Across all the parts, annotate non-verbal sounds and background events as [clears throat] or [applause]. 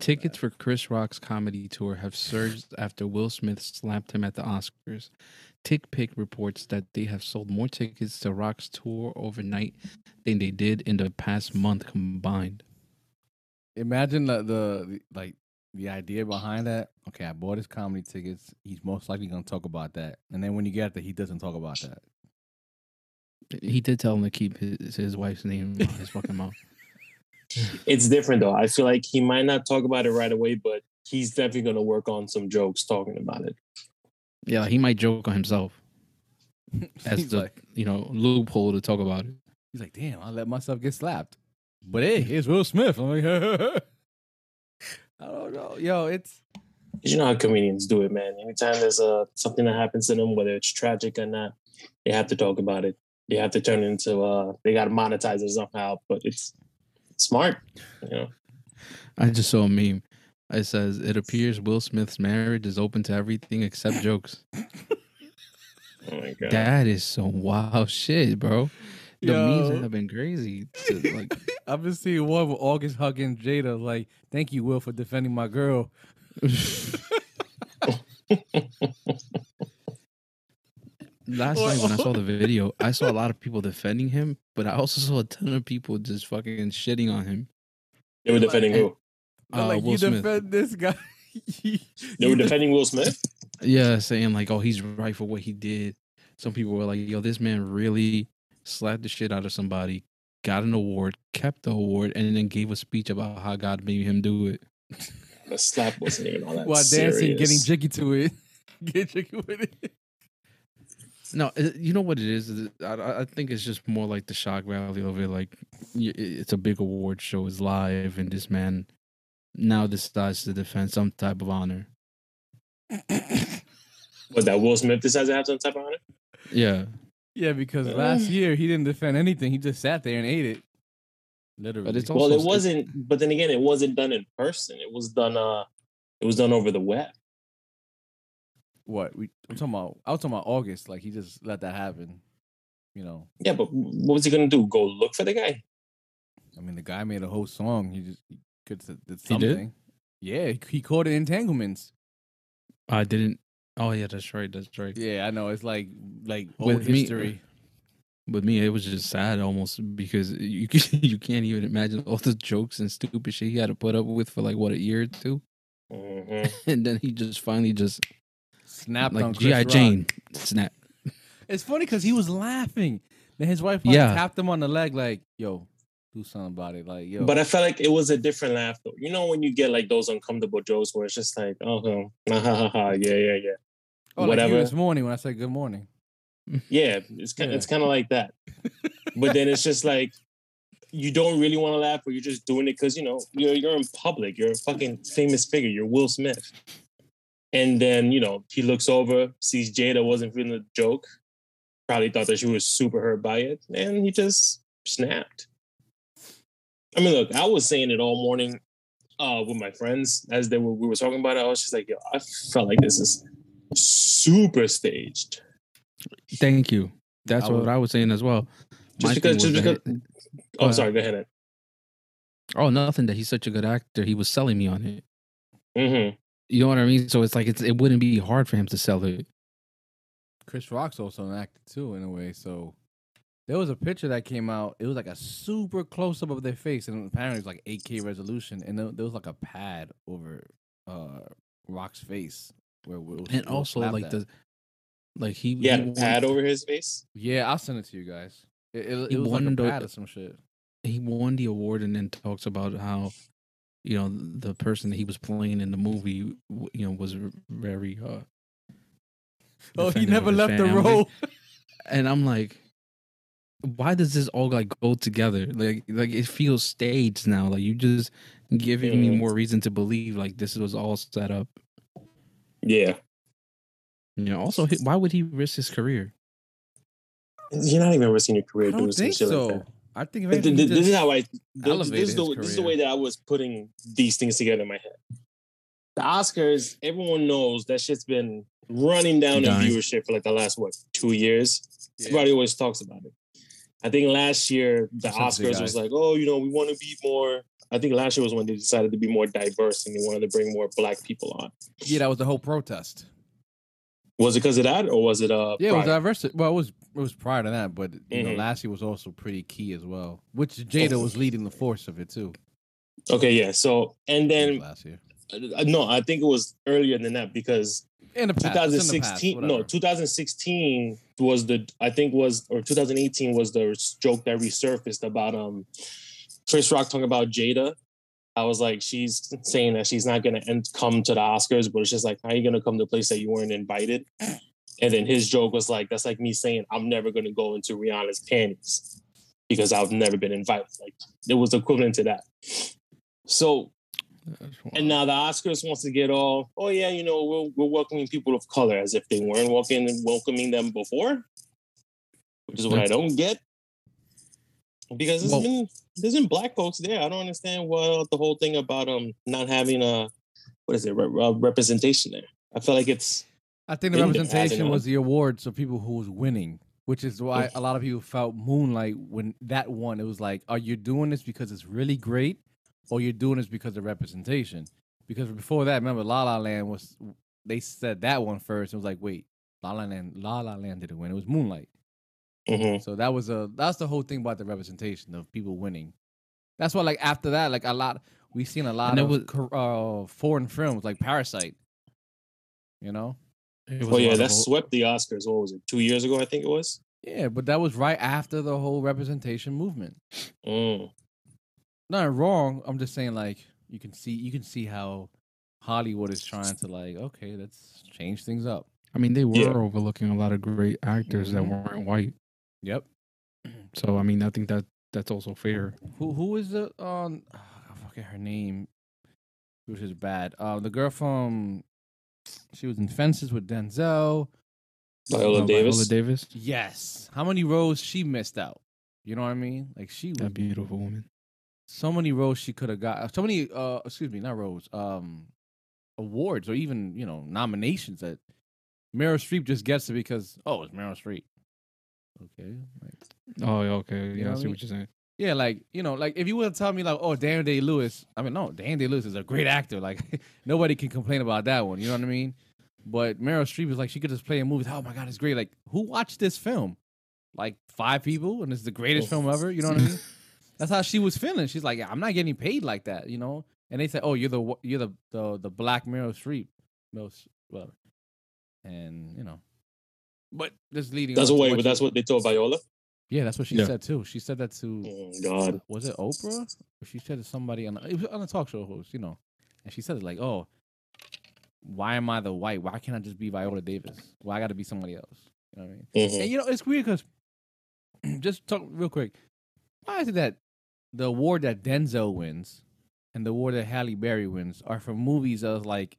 Tickets for Chris Rock's comedy tour have surged after Will Smith slapped him at the Oscars. TickPick reports that they have sold more tickets to Rock's tour overnight than they did in the past month combined. Imagine the, the like the idea behind that. Okay, I bought his comedy tickets. He's most likely going to talk about that, and then when you get there, he doesn't talk about that. He did tell him to keep his, his wife's name out his fucking mouth. It's different though. I feel like he might not talk about it right away, but he's definitely going to work on some jokes talking about it. Yeah, he might joke on himself [laughs] as the like, you know loophole to talk about it. he's like, damn, I let myself get slapped. But hey, here's Will Smith. I'm like, [laughs] I don't know, yo, it's You know how comedians do it, man. Anytime there's a something that happens to them, whether it's tragic or not, they have to talk about it. They have to turn it into uh, they got to monetize it somehow. But it's smart, you know. I just saw a meme. It says it appears Will Smith's marriage is open to everything except jokes. Oh my god. That is some wild shit, bro. The memes have been crazy. To, like, [laughs] I've been seeing one with August hugging Jada. Like, thank you, Will, for defending my girl. [laughs] last night when I saw [laughs] the video, I saw a lot of people defending him, but I also saw a ton of people just fucking shitting on him. They were Like- defending who? I'm Uh, like, Will you Smith. defend this guy. [laughs] They were defending Will Smith. Yeah, saying like, "Oh, he's right for what he did." Some people were like, "Yo, this man really slapped the shit out of somebody, got an award, kept the award, and then gave a speech about how God made him do it." The slap wasn't even all that While dancing, getting jiggy to it. [laughs] Get jiggy with it. No, you know what it is. is I- I, I think it's just more like the shock value of it. Like, it's a big award show, it's live, and this man now decides to defend some type of honor. [coughs] Was that Will Smith decides to have some type of honor? Yeah, Yeah, because last year he didn't defend anything. He just sat there and ate it. Literally. but it's Well, also it wasn't. But then again, it wasn't done in person. It was done. Uh, it was done over the web. What we I'm talking about. I was talking about August. Like he just let that happen. You know, Yeah, but what was he gonna do? Go look for the guy? I mean, the guy made a whole song. He just he could did He did? something. Yeah, he- he called it entanglements. I didn't. Oh yeah, that's right. That's right. Yeah, I know. It's like like With old me- history. With me, it was just sad almost because [laughs] you you can't even imagine all the jokes and stupid shit he had to put up with for like what a year or two, Mhm. [laughs] and then he just finally just Snapped on like Chris GI Jane snap. It's funny because he was laughing. Then his wife probably Yeah. tapped him on the leg, like, "Yo, do something about it." Like, yo, But I felt like it was a different laugh though. You know when you get like those uncomfortable jokes where it's just like, oh, [laughs] ha, ha, ha, yeah, yeah, yeah, oh, like whatever. this morning when I said good morning. [laughs] yeah. It's kind, Yeah. it's kind of like that. [laughs] but then it's just like you don't really want to laugh, but you're just doing it because you know you're you're in public. You're a fucking famous figure. You're Will Smith. And then you know he looks over, sees Jada wasn't feeling the joke, probably thought that she was super hurt by it, and he just snapped. I mean, look, I was saying it all morning uh, with my friends as they were we were talking about it. I was just like, yo, I felt like this is super staged. Thank you. That's I what was- I was saying as well. Just My because, just because. that- Oh, ahead. sorry. Go ahead. oh, nothing. That he's such a good actor. He was selling me on it. Mm-hmm. You know what I mean? So it's like it's it wouldn't be hard for him to sell it. Chris Rock's also an actor too, in a way. So there was a picture that came out. It was like a super close up of their face, and apparently it was like 8K resolution, and there, there was like a pad over uh Rock's face where, where it And where it was also like at. the like he He had he pad over his face. yeah, I'll send it to you guys. It, it, it was like a won the- pad or some shit. he won the award and then talks about how you know the person that he was playing in the movie you know was very uh Oh, he never his left the role. [laughs] and i'm like why does this all like go together like like it feels staged now like you just giving me more reason to believe like this was all set up Yeah. you know also why would he risk his career You're not even risking your career doing don't some think shit so. like that. I think if anything, th- this is how I. th- This, is the his this is the way that I was putting these things together in my head. The Oscars, everyone knows that shit's been running down Dying. in viewership for like the last what two years. Yeah. Everybody always talks about it. I think last year the Sensitive Oscars was like, oh, you know, we want to be more. I think last year was when they decided to be more diverse and they wanted to bring more black people on. yeah, that was the whole protest. Was it because of that, or was it uh? Yeah, it was prior? diversity. Well, it was it was prior to that, but you know, Mhm. last year was also pretty key as well. Which Jada was leading the force of it too. okay, yeah. So and then last year. uh, no, I think it was earlier than that because In the past, it's in the past, 2016 no 2016 was the i think was or 2018 was the joke that resurfaced about um chris rock talking about jada i was like she's saying that she's not going to end come to the oscars but it's just like how are you going to come to a place that you weren't invited and then his joke was like that's like me saying i'm never going to go into rihanna's panties because i've never been invited like it was equivalent to that so and now the Oscars wants to get all, oh yeah, you know, we're, we're welcoming people of color as if they weren't welcoming welcoming them before, which is what I don't get. Because there's Well- been there's been black folks there. I don't understand what the whole thing about um not having a what is it re- uh, representation there. I feel like it's I think the representation was the awards of people who was winning, which is why a lot of people felt Moonlight when that won. It was like, are you doing this because it's really great, or you're doing this because of representation? Because before that, remember, La La Land was they said that one first. It was like, wait, La La Land, La La Land didn't win. It was Moonlight. mhm. So that was a that's the whole thing about the representation of people winning. That's why, like after that, like a lot we've seen a lot of was- uh, foreign films like Parasite. You know, oh yeah, that of- swept the Oscars. What was it? Two years ago, I think it was. yeah, but that was right after the whole representation movement. Mm. Not wrong. I'm just saying, like you can see, you can see how Hollywood is trying to like, okay, let's change things up. i mean they were Yeah. overlooking a lot of great actors that Mhm. weren't white Yep. [clears throat] so i mean i think that that's also fair Who who is the um? I forget her name, which is bad. Uh, the girl from she was in Fences with Denzel. Viola Uh, Davis. Viola Davis Yes. How many roles she missed out? You know what I mean? Like she was that beautiful woman so many roles she could have got. So many uh excuse me, not roles. Um awards or even, you know, nominations that Meryl Streep just gets it because oh, it's Meryl Streep. Okay. Like oh okay You yeah know i see mean? what you're saying yeah, like you know, like if you would tell me like, oh, Daniel Day Lewis, I mean, no, Daniel Day Lewis is a great actor. Like [laughs] nobody can complain about that one. You know what I mean? But Meryl Streep is like she could just play a movie. Oh my god, it's great. Like who watched this film? Like five people, and it's the greatest film ever. You know what I mean? [laughs] That's how she was feeling. She's like, I'm not getting paid like that. You know? And they said, oh, you're the you're the the, the black Meryl Streep, Meryl, well, and you know. But just leading. That's what but that's what they told Viola. Yeah, that's what she Yeah. said too. She said that to Oh God. was it Oprah? Or she said to somebody on it was on a talk show host, you know, and she said it like, "Oh, why am I the white? Why can't I just be Viola Davis? Why I got to be somebody else?" You know what I mean? Mhm. And you know, it's weird because [clears throat] just talk real quick. Why is it that the award that Denzel wins and the award that Halle Berry wins are for movies of like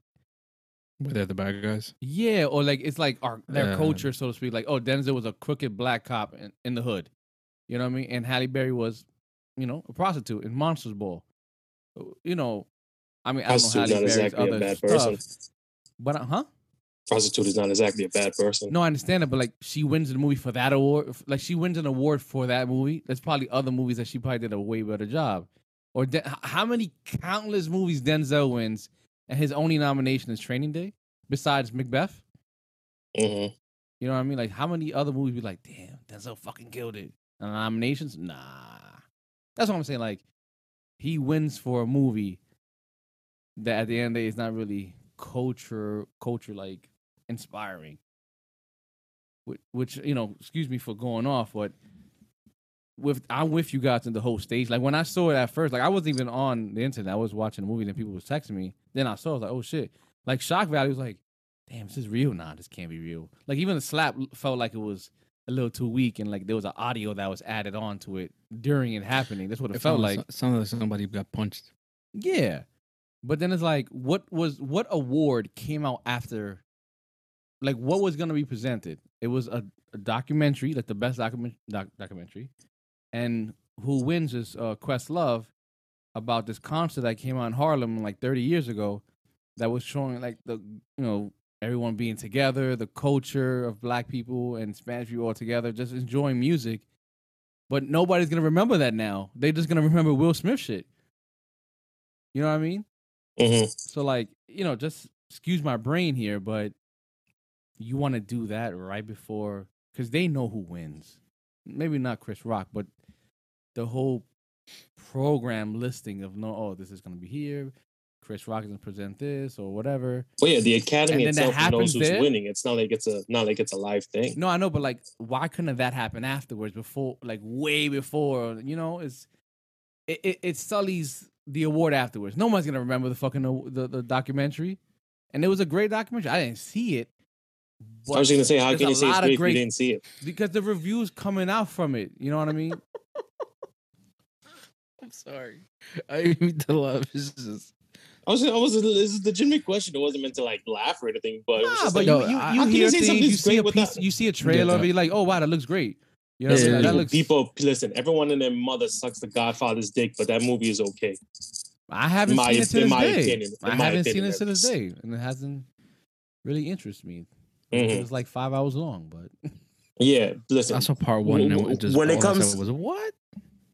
but they're the bad guys yeah, or like it's like our their Yeah. culture, so to speak. Like, oh, Denzel was a crooked black cop in, in the hood. You know what I mean? And Halle Berry was, you know, a prostitute in Monsters Ball. You know, I mean, I don't know Prostitute, Halle not Berry's exactly a other bad stuff, person. but uh, huh? prostitute is not exactly a bad person. No, I understand it, but like she wins the movie for that award. Like she wins an award for that movie. There's probably other movies that she probably did a way better job. Or De- how many countless movies Denzel wins and his only nomination is Training Day besides Macbeth? hmm You know what I mean? Like how many other movies be like, damn, Denzel fucking killed it. And nominations? Nah. That's what I'm saying. Like he wins for a movie that at the end of the day is not really culture culture like inspiring. Which, which you know, excuse me for going off, but with I'm with you guys in the whole stage. Like when I saw it at first, like I wasn't even on the internet. I was watching the movie, and people was texting me. Then I saw, it, I was like, oh shit! Like shock value was like, damn, this is real. Nah, this can't be real. Like even the slap felt like it was a little too weak, and like there was an audio that was added on to it during it happening. That's what it, felt like. Sounded like somebody got punched. Yeah. But then it's like what was what award came out after like what was to be presented? It was a, a documentary, like the best document doc, documentary. And who wins is uh Questlove about this concert that came out in Harlem like 30 years ago that was showing like the you know everyone being together, the culture of black people and Spanish people all together just enjoying music. But nobody's going to remember that now. They're just going to remember Will Smith shit. You know what I mean? hmm So like, you know, just excuse my brain here, but you want to do that right before cuz they know who wins. Maybe not Chris Rock, but the whole program listing of no oh, this is going to be here. Chris Rock is going to present this or whatever. Well, yeah, the academy itself knows who's there? winning. It's not like it's a not like it's a live thing. No, I know, but like why couldn't that happen afterwards before like way before, you know, it's it, it, it sullies the award afterwards. No one's going to remember the fucking the, the documentary. And it was a great documentary. I didn't see it. I was gonna say, how can you say it's great if great- you didn't see it? because the reviews coming out from it. You know what I mean? I'm sorry. I didn't mean to laugh. It's just I was, I was, this is a legitimate question. It wasn't meant to like laugh or anything, but it Nah, but like, you, no, you, you how you hear things, you see a piece, without- you see a trailer of that. it, you're like, oh wow, that looks great. You know, what I'm Yeah, saying? yeah, that people, looks. people, listen, everyone and their mother sucks the Godfather's dick, but that movie is okay. I haven't my- seen it to in this my day. opinion, in I my haven't opinion, seen it to at this day, and it hasn't really interested me. Mhm. It was like five hours long, but Yeah, listen, I saw part one. And it just When it all I said comes- was what?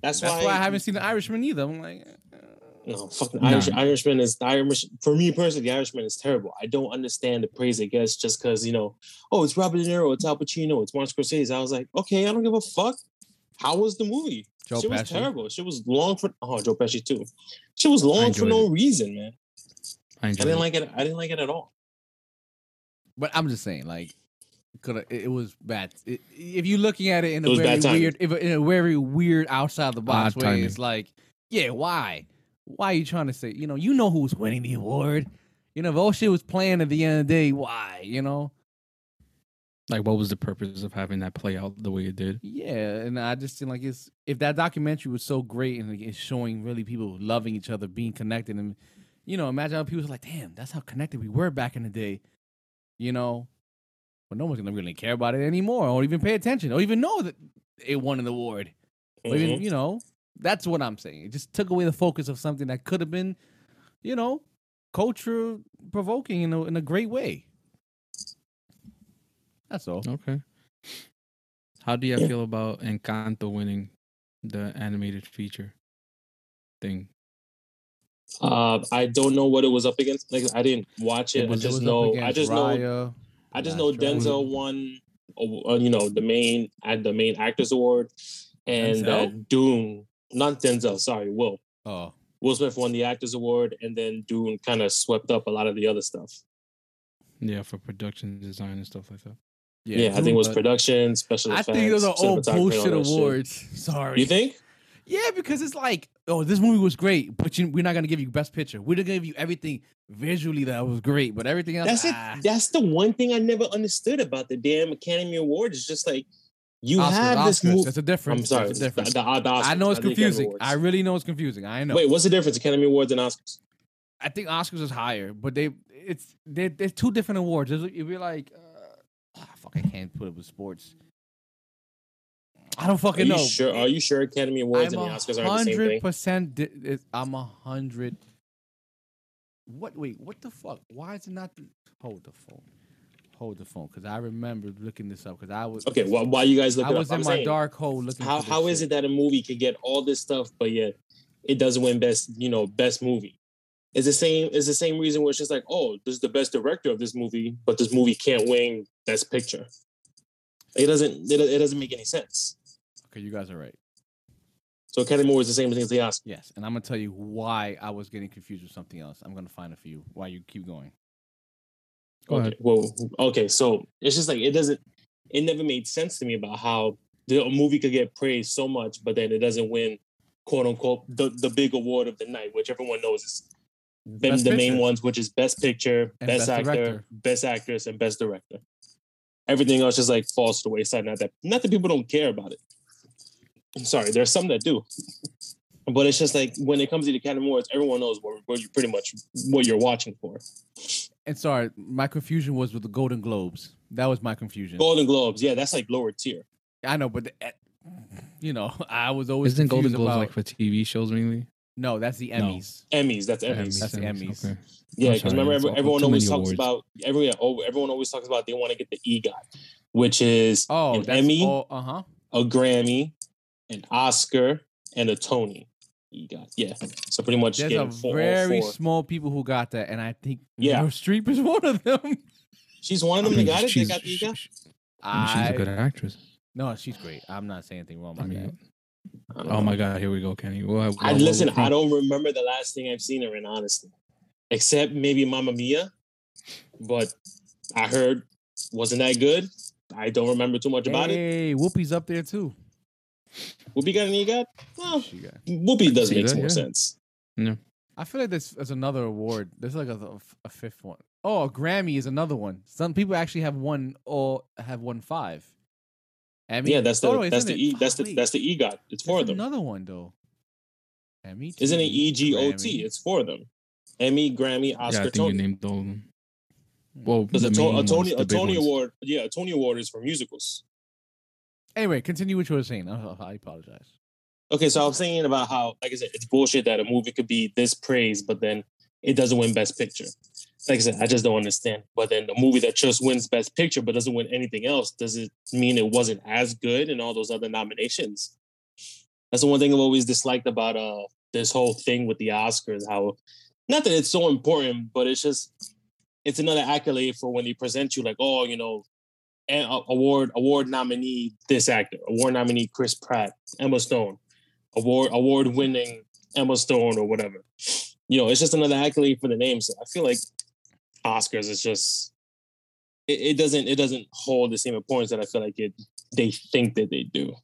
That's, that's why I haven't seen the Irishman either. I'm like, uh, No, fucking Nah. Irish, Irishman is the Irish. For me personally, the Irishman is terrible. I don't understand the praise it gets just because you know, oh, it's Robert De Niro, it's Al Pacino, it's Martin Scorsese. I was like, okay, I don't give a fuck. How was the movie? Joe Shit was terrible. Shit was long for oh Joe Pesci too. Shit was long for enjoyed no reason, man. I I didn't it. like it. I didn't like it at all. But I'm just saying, like, could it, it was bad. It, if you're looking at it in It a was very weird, if, in a very weird outside the box Odd way, timing. it's like, yeah, why? Why are you trying to say? You know, you know who's winning the award. You know, if all shit was playing at the end of the day, why? You know, Like, what was the purpose of having that play out the way it did? yeah. And I just think like it's if that documentary was so great and like, it's showing really people loving each other, being connected, and you know, imagine how people was like, damn, that's how connected we were back in the day. You know, but no one's gonna really care about it anymore, or even pay attention, or even know that it won an award. Or Mhm. even, you know, that's what I'm saying. It just took away the focus of something that could have been, you know, culture provoking in a in a great way. That's all. Okay. How do you Yeah. feel about Encanto winning the animated feature thing? Uh, I don't know what it was up against. Like I didn't watch it. It was- I just was know. I against just know. Raya. I just Last know Dragon. Denzel won. uh, you know the main at the main actors award, and uh, Denzel? Dune. Not Denzel. Sorry, Will. Oh, Will Smith won the actors award, and then Dune kind of swept up a lot of the other stuff. Yeah, for production design and stuff like that. Yeah, I think it was production, special I effects. think those are all cinematography, bullshit all shit. awards. Sorry. You think? Yeah, because it's like, oh, this movie was great, but you, we're not gonna give you best picture. We're gonna give you everything visually that was great, but everything else. That's it. ah. That's the one thing I never understood about the damn Academy Awards. It's just like you Oscars, have this movie. That's a difference. I'm sorry, That's a the, difference. the, the Oscars, I know it's the confusing. I really know it's confusing. I know. Wait, what's the difference? Academy Awards and Oscars? I think Oscars is higher, but they it's they there's two different awards. If you're like, uh, ah, fuck, I can't put it with sports. I don't Are fucking you know. sure? Are you sure Academy Awards I'm and the Oscars are the same thing? percent. di- I'm a hundred. What? Wait, what the fuck? Why is it not? Hold the phone. hold the phone because I remember looking this up because I was Okay, well, why you guys look I it was up? in I'm my saying, dark hole looking. how how is shit. it that a movie could get all this stuff, but yet it doesn't win best, you know, best movie? It's the same. It's the same reason where it's just like, oh, this is the best director of this movie, but this movie can't win best picture. It doesn't. It, it doesn't make any sense. Okay, you guys are right. So Academy Award is the same thing as the Oscar. Yes, and I'm gonna tell you why I was getting confused with something else. I'm gonna find it for you. Why you keep going? Go okay. ahead. Well, okay. So it's just like it doesn't. It never made sense to me about how the movie could get praised so much, but then it doesn't win, quote unquote, the the big award of the night, which everyone knows is been Best the main ones, which is best picture, And best, Best actor, Director. best actress, and best director. Everything else just like falls to the wayside. Not that not that people don't care about it. I'm sorry, there's some that do. But it's just like when it comes to the Academy Awards, everyone knows what, what you pretty much what you're watching for. And sorry, my confusion was with the Golden Globes. That was my confusion. Golden Globes, yeah, that's like lower tier. I know, but the, eh, you know, [laughs] I was always Isn't Golden Globes about- like for TV shows mainly? no, that's the No. Emmys. Emmys, that's Emmys. That's the Emmys. Okay. Yeah, because remember, every, everyone always talks awards. about every oh, everyone always talks about they want to get the EGOT, which is Oh, an that's Emmy. Uh huh. a Grammy, an Oscar, and a Tony. EGOT, yeah. So pretty much There's a four, very four. small people who got that, and I think Yeah. Meryl Streep is [laughs] one of them. She's one of them I mean, that got it. They she's- got the she- I mean, she's I a good actress. no, she's great. I'm not saying anything wrong I about that. mean, I don't oh know. my God, here we go, Kenny. Well, well, I listen. well, I don't remember the last thing I've seen her in, honestly, except maybe Mamma Mia, but I heard wasn't that good. I don't remember too much about it. Hey, Whoopi's up there too. Whoopi got an EGOT? Well, got, Whoopi does see make that, more yeah. sense. I feel like there's, there's another award. There's like a, a fifth one. Oh, a Grammy is another one. Some people actually have one or have won five. Emmy. yeah, that's the Oh, no, that's the e, that's the that's the EGOT. It's four of them. Another one though. Emmy. Isn't it TV, EGOT? Grammy. It's four of them. Emmy, Grammy, Yeah, I Oscar, think you Tony. named all of them. Well, Because a, to- a Tony the a Tony ones. Award, yeah, a Tony Award is for musicals. Anyway, continue what you were saying. I, I apologize. Okay, so I was saying about how, like I said, it's bullshit that a movie could be this praised, but then it doesn't win Best Picture. Like I said, I just don't understand. But then the movie that just wins Best Picture but doesn't win anything else, does it mean it wasn't as good in all those other nominations? That's the one thing I've always disliked about uh this whole thing with the Oscars. How not that it's so important, but it's just it's another accolade for when they present you like, oh, you know, an a- uh, award award nominee this actor, award nominee Chris Pratt, Emma Stone, award award winning Emma Stone or whatever. You know, it's just another accolade for the name. So I feel like Oscars is just it, it doesn't it doesn't hold the same importance that I feel like it they think that they do.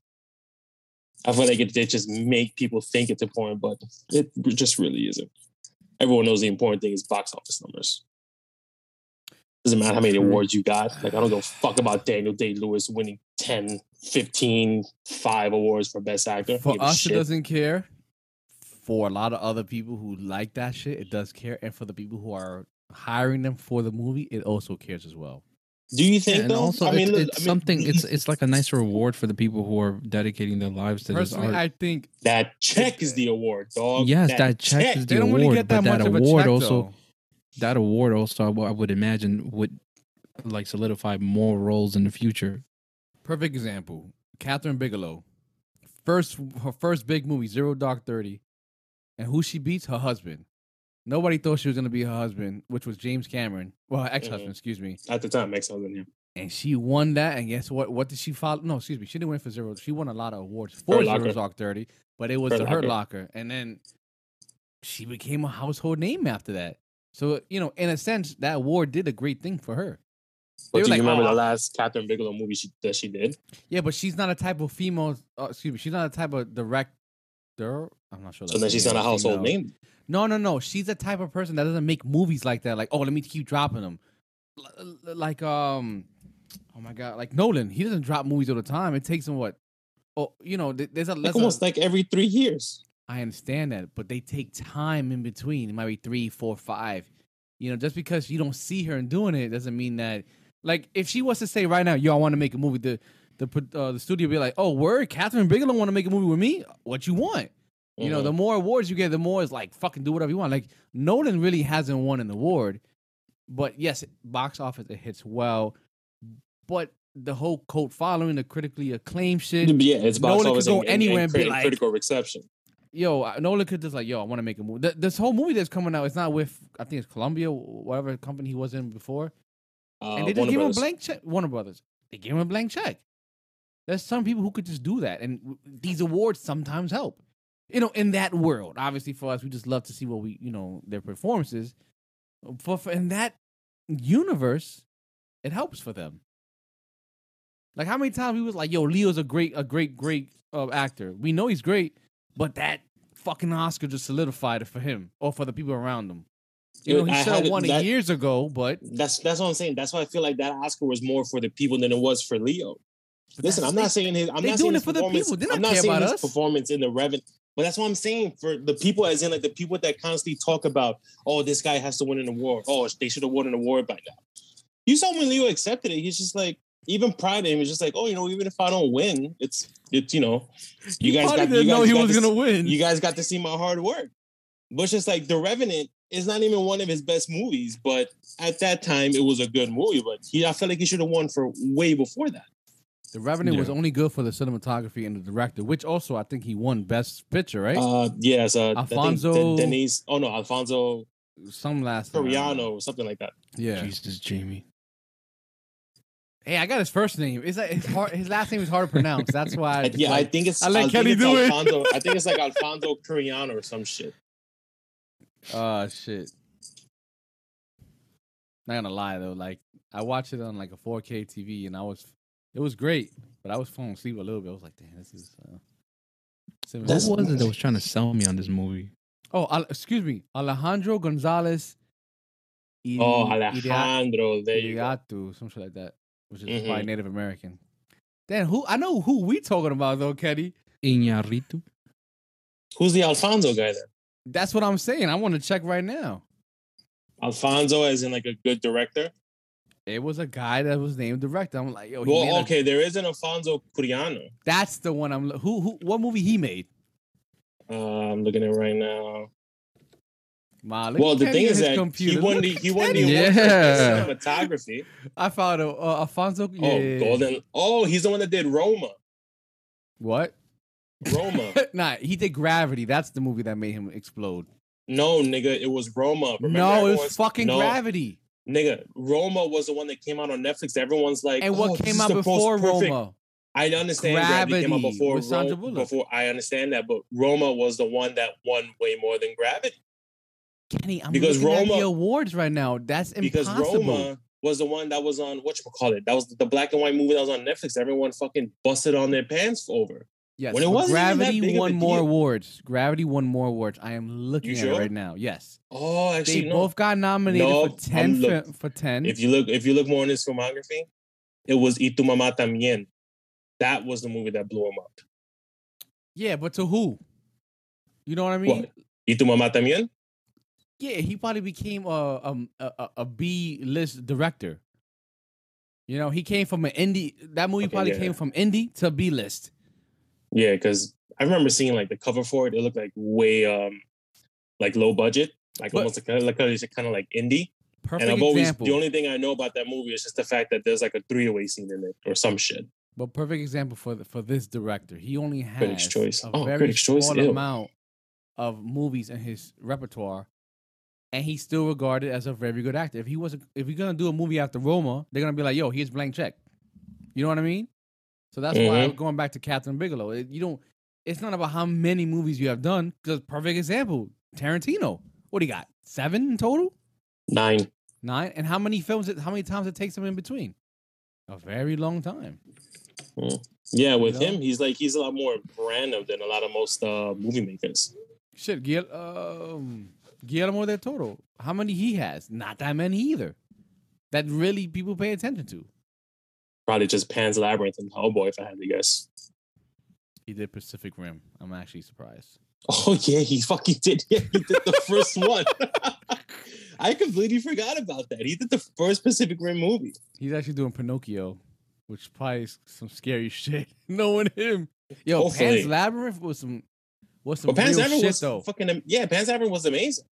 I feel like it they just make people think it's important, but it just really isn't. Everyone knows the important thing is box office numbers. Doesn't matter how many awards you got. Like, I don't give a fuck about Daniel Day Lewis winning 10, 15, 5 awards for Best Actor. For Give us, shit. it doesn't care. For a lot of other people who like that shit, it does care. And for the people who are hiring them for the movie, it also cares as well. Do you think and though? also I mean, it's, look, it's I mean, something. It's it's like a nice reward for the people who are dedicating their lives to this art. I think that check is the award, dog. yes, that, check, is they the don't award, really get that but much that of a award check, also though. That award also I would imagine would like solidify more roles in the future. Perfect example. Kathryn Bigelow. First her first big movie, Zero Dark Thirty. And who she beats? Her husband. Nobody thought she was gonna be her husband, which was James Cameron. Well, her ex-husband, mm-hmm. excuse me. At the time, ex husband, yeah. And she won that. And guess what? What did she follow? No, excuse me. She didn't win for Zero. She won a lot of awards for Zero Dark Thirty, but it was Hurt the Hurt Locker. Locker. And then she became a household name after that. So, you know, in a sense, that award did a great thing for her. But do you remember "Oh, the last Kathryn Bigelow movie she, that she did? Yeah, but she's not a type of female. Uh, excuse me, she's not a type of director. I'm not sure. So then she's not a household female. name. No, no, no. She's the type of person that doesn't make movies like that. Like, oh, let me keep dropping them. L- Like, um, oh my god, like Nolan. He doesn't drop movies all the time. It takes him what? Oh, you know, there's a. Like almost a like every three years. I understand that, but they take time in between. It might be three, four, five. You know, just because you don't see her and doing it doesn't mean that. Like, if she was to say right now, "Yo, I want to make a movie," the the uh, the studio would be like, "Oh, word, Kathryn Bigelow want to make a movie with me? What you want?" You know, the more awards you get, the more it's like fucking do whatever you want. Like Nolan really hasn't won an award, but yes, box office it hits well. but the whole cult following, the critically acclaimed shit. Yeah, it's box Nolan could go and, anywhere and, and be like- critical reception. Yo, Nolan could just like, yo, I want to make a movie. Th- this whole movie that's coming out, it's not with I think it's Columbia, whatever company he was in before, Uh, and they just give him a blank check. Warner Brothers, they gave him a blank check. There's some people who could just do that, and these awards sometimes help. You know, in that world, obviously for us, we just love to see what we, you know, their performances. For, for in that universe, it helps for them. Like how many times we was like, "Yo, Leo's a great, a great, great uh, actor. We know he's great, but that fucking Oscar just solidified it for him or for the people around him. You know, he should have won it that- years ago, but That's that's what I'm saying. That's why I feel like that Oscar was more for the people than it was for Leo. Listen, I'm not saying his. I'm not doing saying it his for the performance- people. They don't I'm not care saying about his us. performance in the revenue. But that's what I'm saying for the people, as in like the people that constantly talk about, oh, this guy has to win an award. Oh, they should have won an award by now. You saw when Leo accepted it, he's just like, even pride in him, he's just like, oh, you know, even if I don't win, it's it's you know, you guys got didn't you guys know he got was to gonna see- win. You guys got to see my hard work. But it's just like The Revenant is not even one of his best movies, but at that time it was a good movie. But he, I feel like he should have won for way before that. The Revenant was only good for the cinematography and the director, which also I think he won Best Picture, right? Uh, yes, uh, Alfonso- I think De- Denise. Oh no, Alfonso Some last name, I don't know. Coriano or something like that. Yeah. Jesus, Jamie. Hey, I got his first name. Is that his hard, his last name is hard to pronounce. That's why. I, [laughs] yeah, like- I think it's. I let Kenny it's do it. I think it's like [laughs] Alfonso Coriano or some shit. Oh shit. Not gonna lie though, like I watched it on like a 4K TV and I was it was great, but I was falling asleep a little bit. I was like, damn, this is uh similar. What was it that was trying to sell me on this movie? Oh, Al- excuse me. Alejandro Gonzalez Idi- Oh, Idia- Alejandro, there you go. Iriatu, some shit like that. Which is Mhm. probably Native American. Then who I know who we talking about though, Kenny. Iñárritu. Who's the Alfonso guy then? That's what I'm saying. I want to check right now. Alfonso, as in like a good director. It was a guy that was named director. I'm like, yo, he made Well, a- okay, there is an Alfonso Curiano. That's the one I'm. Who? Who? What movie he made? Uh, I'm looking at it right now. Ma, look Well, the thing is that computer. he won Look the he won the Kenny. award for Yeah. cinematography. I found a uh, Alfonso. Yeah. Oh, Golden. Oh, he's the one that did Roma. What? Roma. [laughs] nah, he did Gravity. That's the movie that made him explode. no, nigga, it was Roma. Remember no, it was fucking no, Gravity. Nigga, Roma was the one that came out on Netflix. Everyone's like, And oh, what this came out the before Roma? I understand Gravity, came out before with Ro- Before I understand that, but Roma was the one that won way more than Gravity Kenny, I'm Because at the Roma- awards right now. That's because impossible. Roma was the one that was on what you call it. That was the black and white movie that was on Netflix. Everyone fucking busted on their pants over. yes, when it wasn't Gravity won more deal. awards. Gravity won more awards. I am looking You at sure? it right now. Yes, Oh, actually, they no. both got nominated No, for 10 I'm look- for 10 If you look, if you look more in his filmography, it was Y tu mamá también. That was the movie that blew him up. yeah, but to who? You know what I mean? What? Y tu mamá también? Yeah, he probably became a um, a, a, B list director. You know, he came from an indie. That movie Okay, probably yeah. came from indie to B list. Yeah, because I remember seeing like the cover for it. It looked like way um like low budget, like But- almost like like it's kind of like indie. Perfect and I've always example. the only thing I know about that movie is just the fact that there's like a three away scene in it or some shit. but perfect example for the, for this director. He only has Critics' Choice. a Oh, very Critics' Choice, small ew. amount of movies in his repertoire, and he's still regarded as a very good actor. If he wasn't, if you're gonna do a movie after Roma, they're gonna be like, "Yo, here's blank check." You know what I mean? So that's why Mhm. going back to Kathryn Bigelow, it- you don't. It's not about how many movies you have done. Because perfect example, Tarantino. What do you got? Seven in total? Nine. Nine? And how many films? It, how many times it takes him in between? A very long time. Yeah, with know? him, he's like he's a lot more random than a lot of most uh movie makers. Shit, Guil- um, Guillermo del Toro. How many he has? Not that many either. That really people pay attention to. Probably just Pan's Labyrinth and Hellboy, if I had to guess. He did Pacific Rim. I'm actually surprised. Oh yeah, he fucking did. Yeah, he did the first [laughs] one. I completely forgot about that. He did the first Pacific Rim movie. He's actually doing Pinocchio, which probably is some scary [laughs] shit. Knowing him, yo, Hopefully. Pan's Labyrinth was some was some Pan's real Labyrinth shit was though. fucking yeah. Pan's Labyrinth was amazing.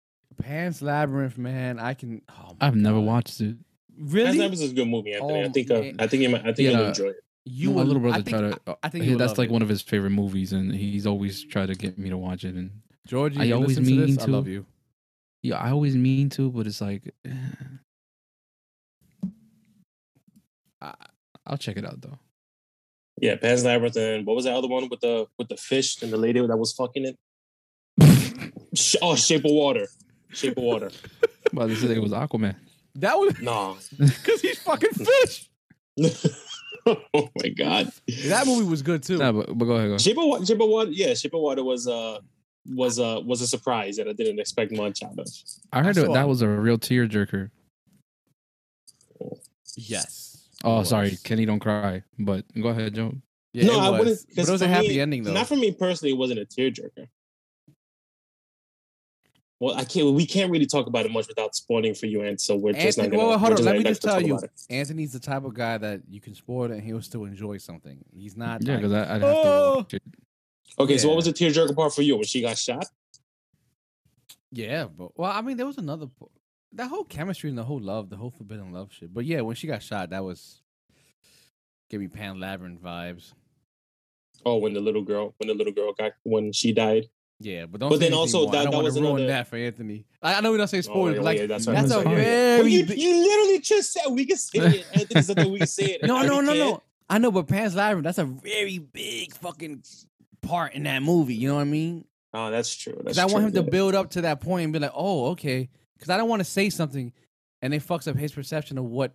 Pan's Labyrinth, man. I can. Oh my I've never watched it. Past Really? Lives is a good movie, Anthony. I Oh, think uh, man. I think you might, I think Yeah. you'll enjoy it. You my would- little brother I think, tried to. I, I think he- that's like it. one of his favorite movies, and he's always tried to get me to watch it. And Georgie. I always listen to mean this? I to. love you. yeah, I always mean to, but it's like, [sighs] eh. I, I'll check it out though. Yeah, Pan's Labyrinth and what was that other one with the with the fish and the lady that was fucking it? [laughs] Oh, Shape of Water. Shape of Water. But this it was Aquaman. That was Nah. [laughs] because he's fucking fish. [laughs] oh my god. That movie was good too. Nah, but, but go ahead. Go. ahead. Shape of Water. Shape of Water. Yeah, Shape of Water was uh was uh was a surprise that I didn't expect much out of. I heard I that, it. was a real tearjerker. Yes. Oh, sorry. Kenny, don't cry. But go ahead, Joe. Yeah, no, I wouldn't. But it 'cause was a for happy me- ending though. Not for me personally. It wasn't a tearjerker. Well, I can't. We can't really talk about it much without spoiling for you, and so we're just not gonna. well, hold on. Let me just tell you, it. Anthony's the type of guy that you can spoil it and he'll still enjoy something. He's not. Yeah, like, because I'd have Oh. to watch it. Okay, so what was the tearjerker part for you when she got shot? yeah, but well, I mean, there was another. po- That whole chemistry and the whole love, the whole forbidden love shit. But yeah, when she got shot, that was gave me Pan Labyrinth vibes. Oh, when the little girl, when the little girl got when she died. Yeah, but don't. But say then also more. that- that was to ruin another- that for Anthony. I, I know we don't say Oh, yeah, but like yeah, that's, what I'm a saying. Well, you, you literally just said we can say it. Anthony said that we can say it. No, I no, no, can't. no. I know, but Pan's Labyrinth, that's a very big fucking part in that movie. You know what I mean? Oh, that's true. That's Because I want true, him to build up to that point and be like, oh, okay. Because I don't want to say something and it fucks up his perception of what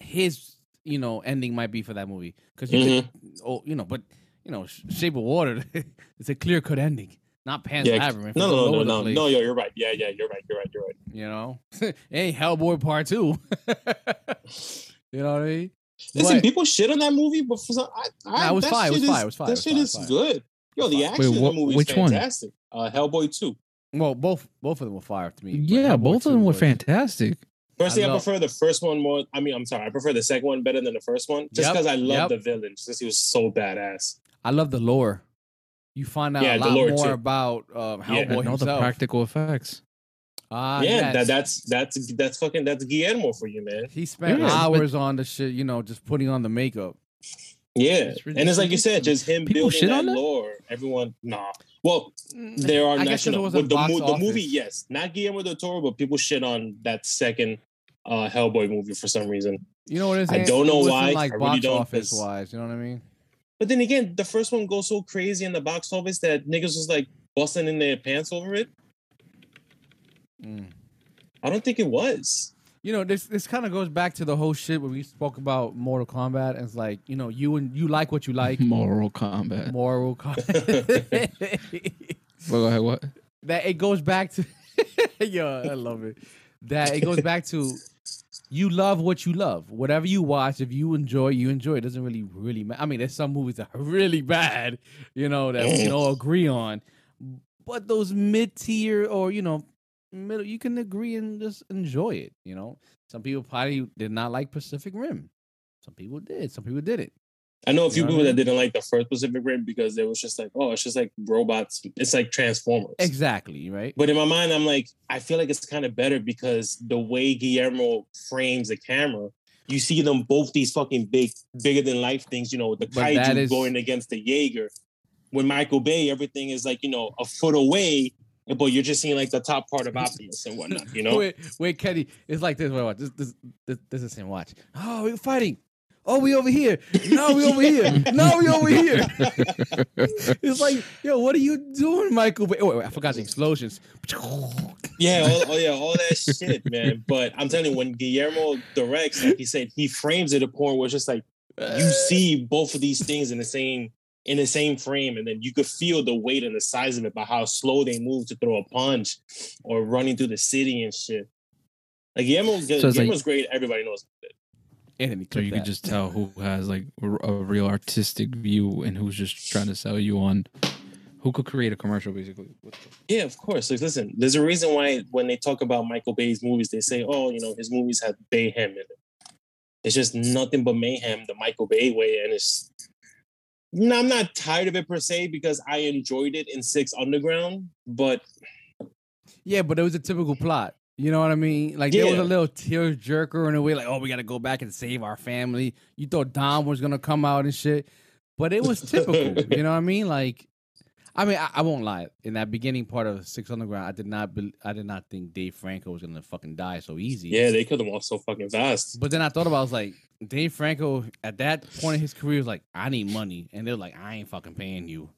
his, you know, ending might be for that movie. Because you could, mm-hmm. oh, you know, but, you know, Shape of Water, [laughs] it's a clear cut ending. Not Pan's Yeah, Labyrinth. No, It's all no, no, over no, no. Yo, you're right. Yeah, yeah, you're right. You're right. You're right. You know? [laughs] it ain't Hellboy Part 2. [laughs] you know what I mean? Listen, But- people shit on that movie, but for some, I, I, Nah, it was that fine, it was shit fine, is- it was fine, That shit is it good. Yo, the action Wait, in what- the movie is which one? fantastic. Uh, Hellboy two. Well, both both of them were fire to me. Yeah, Hellboy both of them were was- fantastic. Personally, I, love- prefer the first one more. I mean, I'm sorry, I prefer the second one better than the first one, just Yep, because I love yep. the villain, just because he was so badass. I love the lore. You find out Yeah, a lot more too. about uh, Yeah, Hellboy and all the practical effects. Ah, yeah, yes. that, that's that's that's fucking that's Guillermo for you, man. he spent Yeah, but- hours on the shit. You know, just putting on the makeup. Yeah, It's and it's like you said, just him People building shit that on that? lore. Everyone, nah. Well, there are I guess 'cause it national. wasn't With the, box mo- the movie, yes, not Guillermo del Toro, but people shit on that second uh Hellboy movie for some reason. You know what it is? I Ant? don't know why. Like I really box don't, office 'cause- wise, you know what I mean? But then again, the first one goes so crazy in the box office that niggas was like busting in their pants over it. Mm. I don't think it was. You know, this this kind of goes back to the whole shit when we spoke about Mortal Kombat. And it's like, you know, you and you like what you like. Moral [laughs] combat. Mortal Kombat. Well, [laughs] go ahead. What? that it goes back to [laughs] yeah, i love it that it goes back to you love what you love. Whatever you watch if you enjoy you enjoy. It doesn't really really matter i mean there's some movies that are really bad you know that we can all agree on. But those mid-tier or you know middle you can agree and just enjoy it you know. Some people probably did not like pacific rim. Some people did. Some people didn't I know a You few know what I people mean? that didn't like the first Pacific Rim because it was just like, oh, it's just like robots. It's like Transformers. exactly right But in my mind, I'm like, I feel like it's kind of better because the way Guillermo frames the camera, you see them both these fucking big, bigger than life things. You know, the But kaiju is- going against the Jaeger. When Michael Bay, everything is like you know a foot away, but you're just seeing like the top part of [laughs] Optimus and whatnot. You know, Wait, wait, Kenny. It's like this. Wait, watch. This, this, this, this is him. Watch. Oh, we're fighting. Oh, we over here. No, we over here. No, we over here. [laughs] It's like, yo, what are you doing, Michael? Wait, wait, wait, I forgot the explosions. Yeah, all, oh yeah, all that shit, man. But I'm telling you, when Guillermo directs, like he said, he frames it a point where it's just like you see both of these things in the same in the same frame, and then you could feel the weight and the size of it by how slow they move to throw a punch or running through the city and shit. Like Guillermo, it's like- Guillermo's great. Everybody knows. it. Anthony, So you that. can just tell who has like a a real artistic view and who's just trying to sell you on who could create a commercial basically. Yeah, of course. Like, listen, there's a reason why when they talk about Michael Bay's movies, they say, "Oh, you know, his movies have mayhem in it." It's just nothing but mayhem the Michael Bay way, and it's. No, I'm not tired of it per se because I enjoyed it in Six Underground, but yeah, but it was a typical plot. You know what I mean? Like there was a little tear jerker in a way, like, oh, we gotta go back and save our family. You thought Dom was gonna come out and shit. But it was typical. [laughs] you know what I mean? Like I mean, I, I won't lie. In that beginning part of Six Underground, I did not be, I did not think Dave Franco was gonna fucking die so easy. Yeah, they killed him off so fucking fast. But then I thought about, it, I was like, Dave Franco at that point in his career was like, I need money, and they're like, I ain't fucking paying you.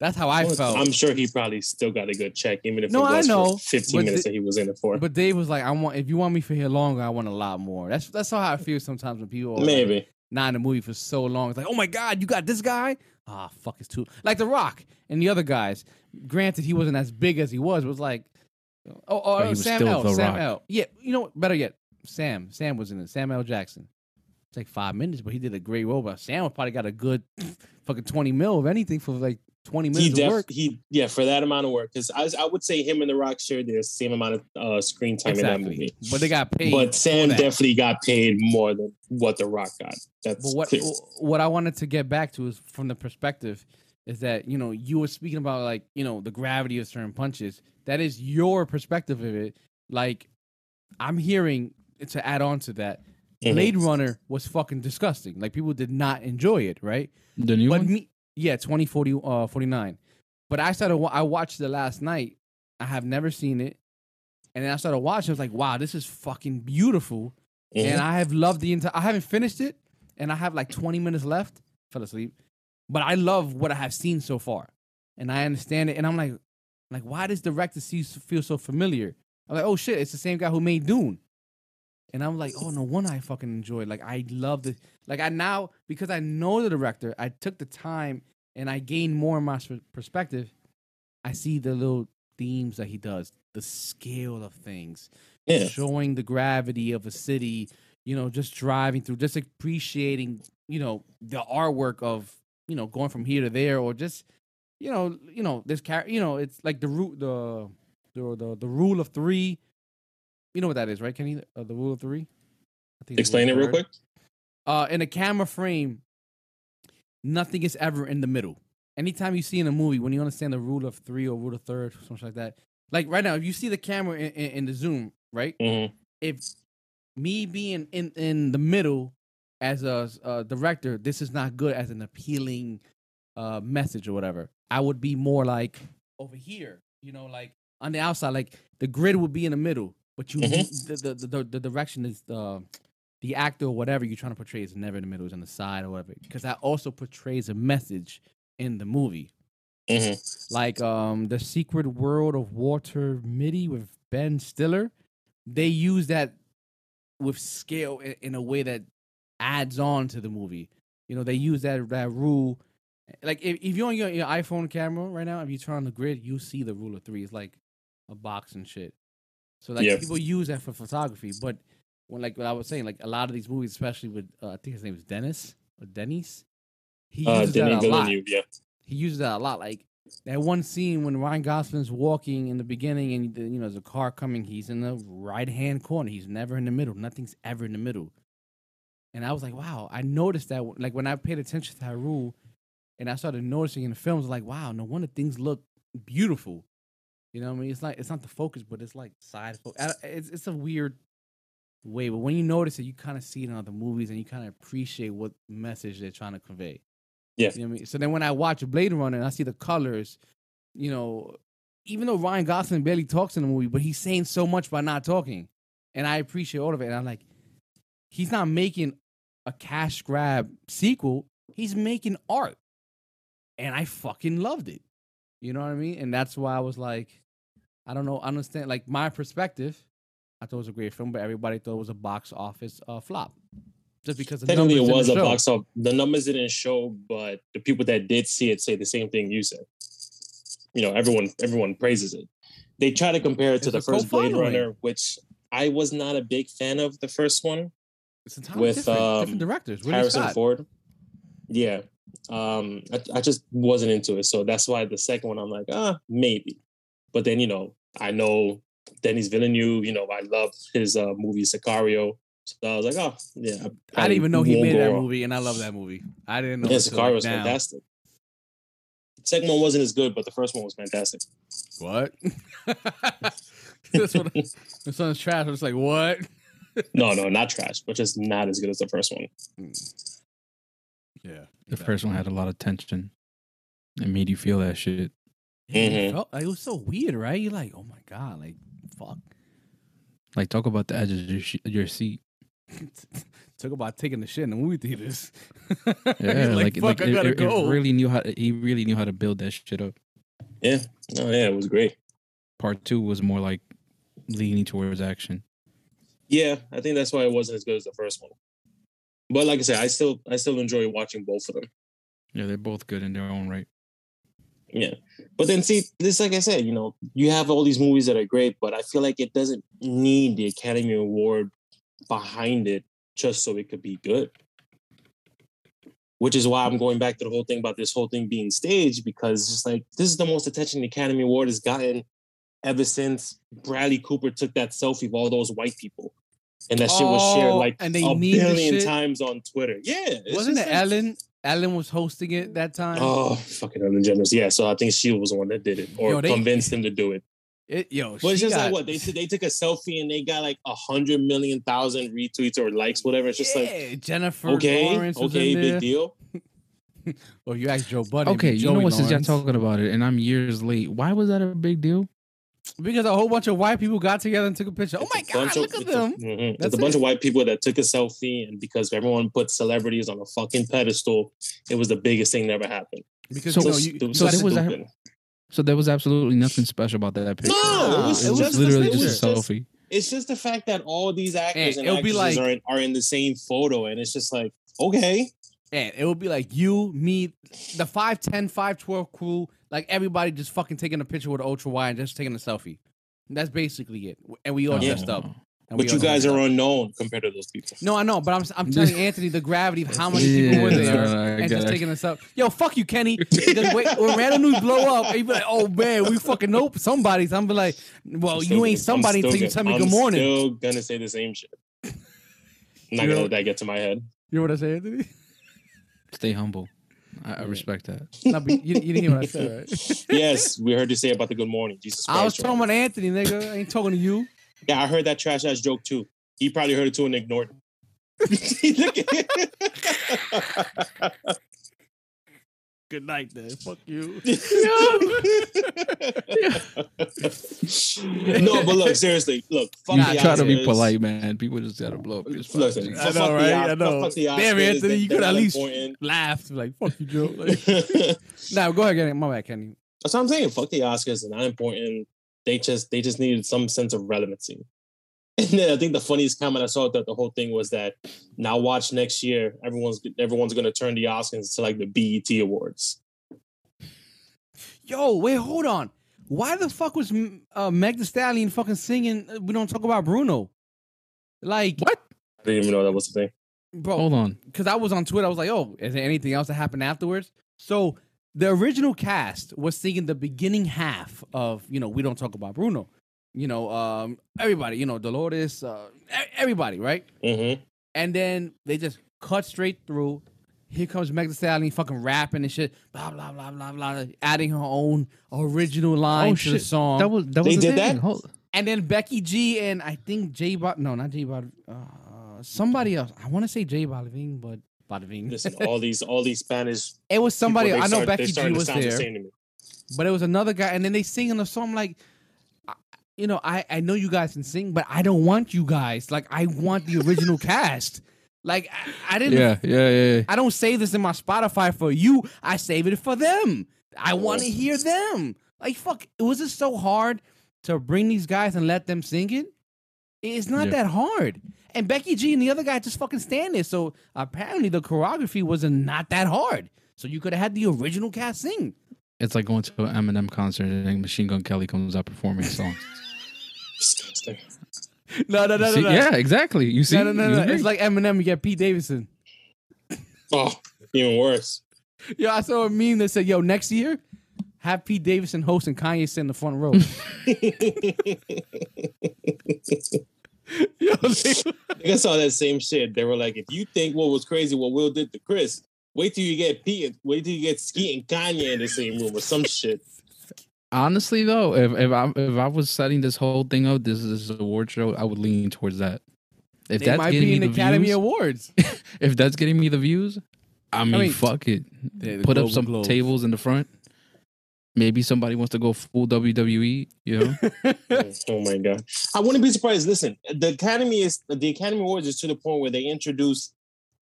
That's how I Well, felt. I'm sure he probably still got a good check, even if No, it I was know, for 15 but minutes the- that he was in it for. But Dave was like, I want if you want me for here longer, I want a lot more. That's that's how I feel sometimes when people are like, Maybe. not in the movie for so long. It's like, oh my god, you got this guy? Ah, fuck, it's too like The Rock and the other guys. Granted, he wasn't as big as he was. Was like, oh, oh But Sam L. Sam Rock. L. Yeah, you know what? Better yet, Sam. Sam was in it. Sam L. Jackson. It's like five minutes, but he did a great role. But Sam probably got a good [laughs] fucking twenty mil of anything for like twenty minutes He of work. he yeah for that amount of work because I, I would say him and The Rock shared the same amount of uh, screen time in that movie. But they got paid. But Sam definitely got paid more than what The Rock got. That's But what clear. what I wanted to get back to is from the perspective is that you know you were speaking about like you know the gravity of certain punches. That is your perspective of it. Like I'm hearing to add on to that, Mhm. Blade Runner was fucking disgusting. Like people did not enjoy it, right? The new but one. me, yeah, 2040, uh, 49. But I started, I watched it last night. I have never seen it. And then I started watching. I was like, wow, this is fucking beautiful. Mhm. And I have loved the entire, I haven't finished it. And I have like 20 minutes left. Fell asleep. But I love what I have seen so far. And I understand it. And I'm like, like, why does the director see, feel so familiar? I'm like, oh shit, it's the same guy who made Dune. And I'm like, oh no wonder I fucking enjoyed. Like I love the like I now because I know the director, I took the time and I gained more in my perspective. I see the little themes that he does, the scale of things, yeah. showing the gravity of a city, you know, just driving through, just appreciating, you know, the artwork of, you know, going from here to there or just, you know, you know, this car, you know, it's like the root, the, the, the, the rule of three. You know what that is, right, Kenny? Uh, the rule of three. I think Explain it real quick. Uh, in a camera frame, nothing is ever in the middle. Anytime you see in a movie, when you understand the rule of three or rule of third, something like that. Like right now, if you see the camera in, in, in the zoom, right? Mhm. If me being in in the middle as a, a director, this is not good as an appealing uh message or whatever. I would be more like over here, you know, like on the outside, like the grid would be in the middle, but you Mhm. the, the, the the direction is the the actor or whatever you're trying to portray is never in the middle, is on the side or whatever. Because that also portrays a message in the movie. Mhm. Like um the Secret World of Walter Mitty with Ben Stiller. They use that with scale in, in a way that adds on to the movie. You know, they use that that rule. Like if, if you're on your, your iPhone camera right now, if you turn on the grid, you see the rule of three. It's like a box and shit. So like people use that for photography, but when like what I was saying, like a lot of these movies, especially with uh, I think his name is Dennis or Dennis, he Uh, uses that a lot yeah. he uses that a lot. Like that one scene when Ryan Gosling's walking in the beginning, and you know there's a car coming. He's in the right hand corner. He's never in the middle. Nothing's ever in the middle. And I was like, wow. I noticed that. Like when I paid attention to that rule, and I started noticing in the films, like, wow, no wonder things look beautiful. You know what I mean? It's like it's not the focus, but it's like side focus. It's it's a weird way, but when you notice it, you kind of see it in other movies, and you kind of appreciate what message they're trying to convey. Yeah. You know what I mean? So then when I watch Blade Runner and I see the colors, you know, even though Ryan Gosling barely talks in the movie, but he's saying so much by not talking. And I appreciate all of it. And I'm like, he's not making a cash grab sequel. He's making art. And I fucking loved it. You know what I mean? And that's why I was like, I don't know, I understand. Like my perspective, I thought it was a great film, but everybody thought it was a box office uh, flop. Just because the Technically, it was a show. box office. The numbers didn't show, but the people that did see it say the same thing you said. You know, everyone everyone praises it. They try to compare it to It's the first Blade. Runner, which I was not a big fan of the first one. It's entirely with, different, um, different directors. Harrison Scott. Ford. Yeah. Um, I, I just wasn't into it. So that's why the second one I'm like, ah, maybe. But then, you know, I know Denis Villeneuve, you know, I love his uh movie Sicario. So I was like, oh, yeah. I didn't even know he made that movie, and I love that movie. I didn't know. Yeah, Sicario was now. fantastic. Second one wasn't as good, but the first one was fantastic. What? [laughs] This one's trash. I was like, what? No, no, not trash, but just not as good as the first one. Yeah. The first one had a lot of tension. It made you feel that shit. Yeah, it, Mhm. felt, like, it was so weird, right? You're like, oh my god, like, fuck. Like talk about the edge of your, sh- your seat. [laughs] Talk about taking the shit in the movie theaters. [laughs] Yeah, He's like, fuck, like I gotta it- it really knew how. He really knew how to build that shit up. Yeah, no, yeah, it was great. Part two was more like leaning towards action. Yeah, I think that's why it wasn't as good as the first one. But like I said, I still I still enjoy watching both of them. Yeah, they're both good in their own right. Yeah. But then see, this like I said, you know, you have all these movies that are great, but I feel like it doesn't need the Academy Award behind it just so it could be good. Which is why I'm going back to the whole thing about this whole thing being staged, because it's just like this is the most attention the Academy Award has gotten ever since Bradley Cooper took that selfie of all those white people. And that shit was shared Oh, like and they a billion times on Twitter. Yeah. Wasn't it like- Ellen? Ellen was hosting it that time. Oh, fucking Ellen DeGeneres. Yeah, so I think she was the one that did it or Yo, they- convinced him to do it. It, yo, But it's she just like what they they took a selfie and they got like a hundred million thousand retweets or likes, whatever. It's just like Jennifer okay, Lawrence was okay, in there. big deal. [laughs] Oh, you asked Joe Budden. Okay, you know Joey what? Since y'all talking about it, and I'm years late. Why was that a big deal? Because a whole bunch of white people got together and took a picture. Oh my god, of- look at it's a- them! mhm. It's That's a bunch it. of white people that took a selfie, and because everyone put celebrities on a fucking pedestal, it was the biggest thing that ever happened. Because So- So you, so so there was a- So there was absolutely nothing special about that picture. No, it was it was just literally just a selfie. It's just the fact that all these actors And and, actresses like- are, in, are in the same photo, and it's just like okay, and it would be like you, me, the 5'10", 5'12 crew, like everybody just fucking taking a picture with ultra wide and just taking a selfie. That's basically it. And we all Oh. dressed up. And but you guys are up. unknown compared to those people. No, I know, but I'm I'm [laughs] telling Anthony the gravity of how many Yeah, people were there no, I and just it. taking us up. Yo, fuck you, Kenny. Because wait, when random news blow up, you be like, oh man, we fucking know somebody's. I'm be like, well, you ain't somebody until you tell me gonna- good morning. I'm still gonna say the same shit. I'm [laughs] not You gonna know- let that get to my head. You know what I say, Anthony? Stay humble. I, I respect that. No, but you, you didn't hear what I said, right? [laughs] yes, we heard you say about the good morning. Jesus Christ. I was talking about Anthony, nigga. I ain't talking to you. Yeah, I heard that trash ass joke too. He probably heard it too and ignored it. [laughs] [laughs] Good night, then. Fuck you. [laughs] [laughs] no, but look, seriously, look, fuck Nah, the Try to be polite, man. People just gotta blow up your spot. Listen, Jeez. I fuck know, the right? Os- I know. fuck the Damn, Oscars, Anthony, they- you could at least important. Laughed like fuck you, Joe. Like, That's [laughs] nah, go ahead, get it. My bad, Kenny. That's what I'm saying. Fuck the Oscars, they're not important. They just they just needed some sense of relevancy. [laughs] And then I think the funniest comment I saw that the whole thing was that now watch next year, everyone's everyone's gonna turn the Oscars to like the BET Awards. Yo, wait, hold on. Why the fuck was uh, Meg Thee Stallion fucking singing? uh, We don't talk about Bruno. Like What? I didn't even know that was the thing. bro? Hold on. because I was on Twitter. I was like, "Oh, is there anything else that happened afterwards?" So the original cast was singing the beginning half of you know we don't talk about Bruno. You know, um, everybody. You know, Dolores. Uh, everybody, right? Mm-hmm. And then they just cut straight through. Here comes Meg Thee Stallion fucking rapping and shit, blah blah blah blah blah, adding her own original line Oh, to the song. That was that They was the did thing. that? Hold- and then Becky G and I think J Bot, no, not J Bot, uh, somebody else. I want to say J Balvin, but Balvin. Listen, all these all these Spanish It was somebody. people, I know start- Becky G was sound the there, to me. but it was another guy, and then they sing in the song like, I- you know, I I know you guys can sing, but I don't want you guys. Like I want the original [laughs] cast. Like I, I didn't. Yeah, yeah, yeah. yeah. I don't save this in my Spotify for you. I save it for them. I want to hear them. Like fuck, it was it so hard to bring these guys and let them sing it? It's not Yeah. that hard. And Becky G and the other guy just fucking stand there. So apparently the choreography wasn't not that hard. So you could have had the original cast sing. It's like going to an Eminem concert and then Machine Gun Kelly comes out performing a song. Disgusting. [laughs] No, no, See? Yeah, exactly. You see? No, no, no, no. It's like Eminem. You get Pete Davidson. Oh, even worse. Yo, I saw a meme that said, "Yo, next year, have Pete Davidson host and Kanye sit in the front row." [laughs] [laughs] Yo, they- I saw that same shit. They were like, if you think what was crazy what Will did to Chris, wait till you get Pete, wait till you get Skete and Kanye in the same room or some shit. Honestly, though, if if I if I was setting this whole thing up, this is a award show, I would lean towards that. If They that's might getting be me in the Academy views, Awards. [laughs] if that's getting me the views, I mean, mean, fuck it. the Put up some Globes. tables in the front. Maybe somebody wants to go full WWE. You know, [laughs] oh my god, I wouldn't be surprised. Listen, the Academy is the Academy Awards is to the point where they introduce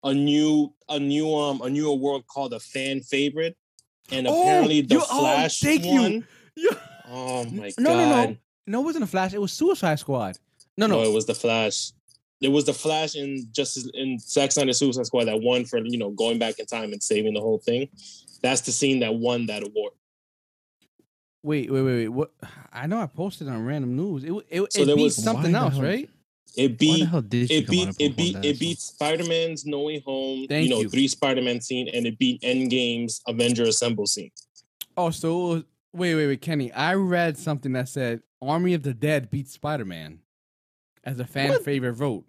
a new a new um a new award called a fan favorite, and Oh, apparently the you- oh, Flash thank you. one. [laughs] Yeah. Oh my god No, no, no. No, it wasn't a Flash. It was Suicide Squad. No, no. no it was the Flash. It was the Flash in Justice in Zack Snyder's Suicide Squad that won for you know going back in time and saving the whole thing. That's the scene that won that award. Wait, wait, wait, wait. What? [sighs] I know I posted on random news. It it, So it there beat was- something Why the else, right? It beat the hell did she it beat it beat it beat Spider-Man's No Way Home, Thank you know, you. three Spider-Man scene, and it beat Endgame's Avenger Assemble scene. Oh, so was, wait, wait, wait, Kenny. I read something that said Army of the Dead beat Spider Man as a fan What? favorite vote.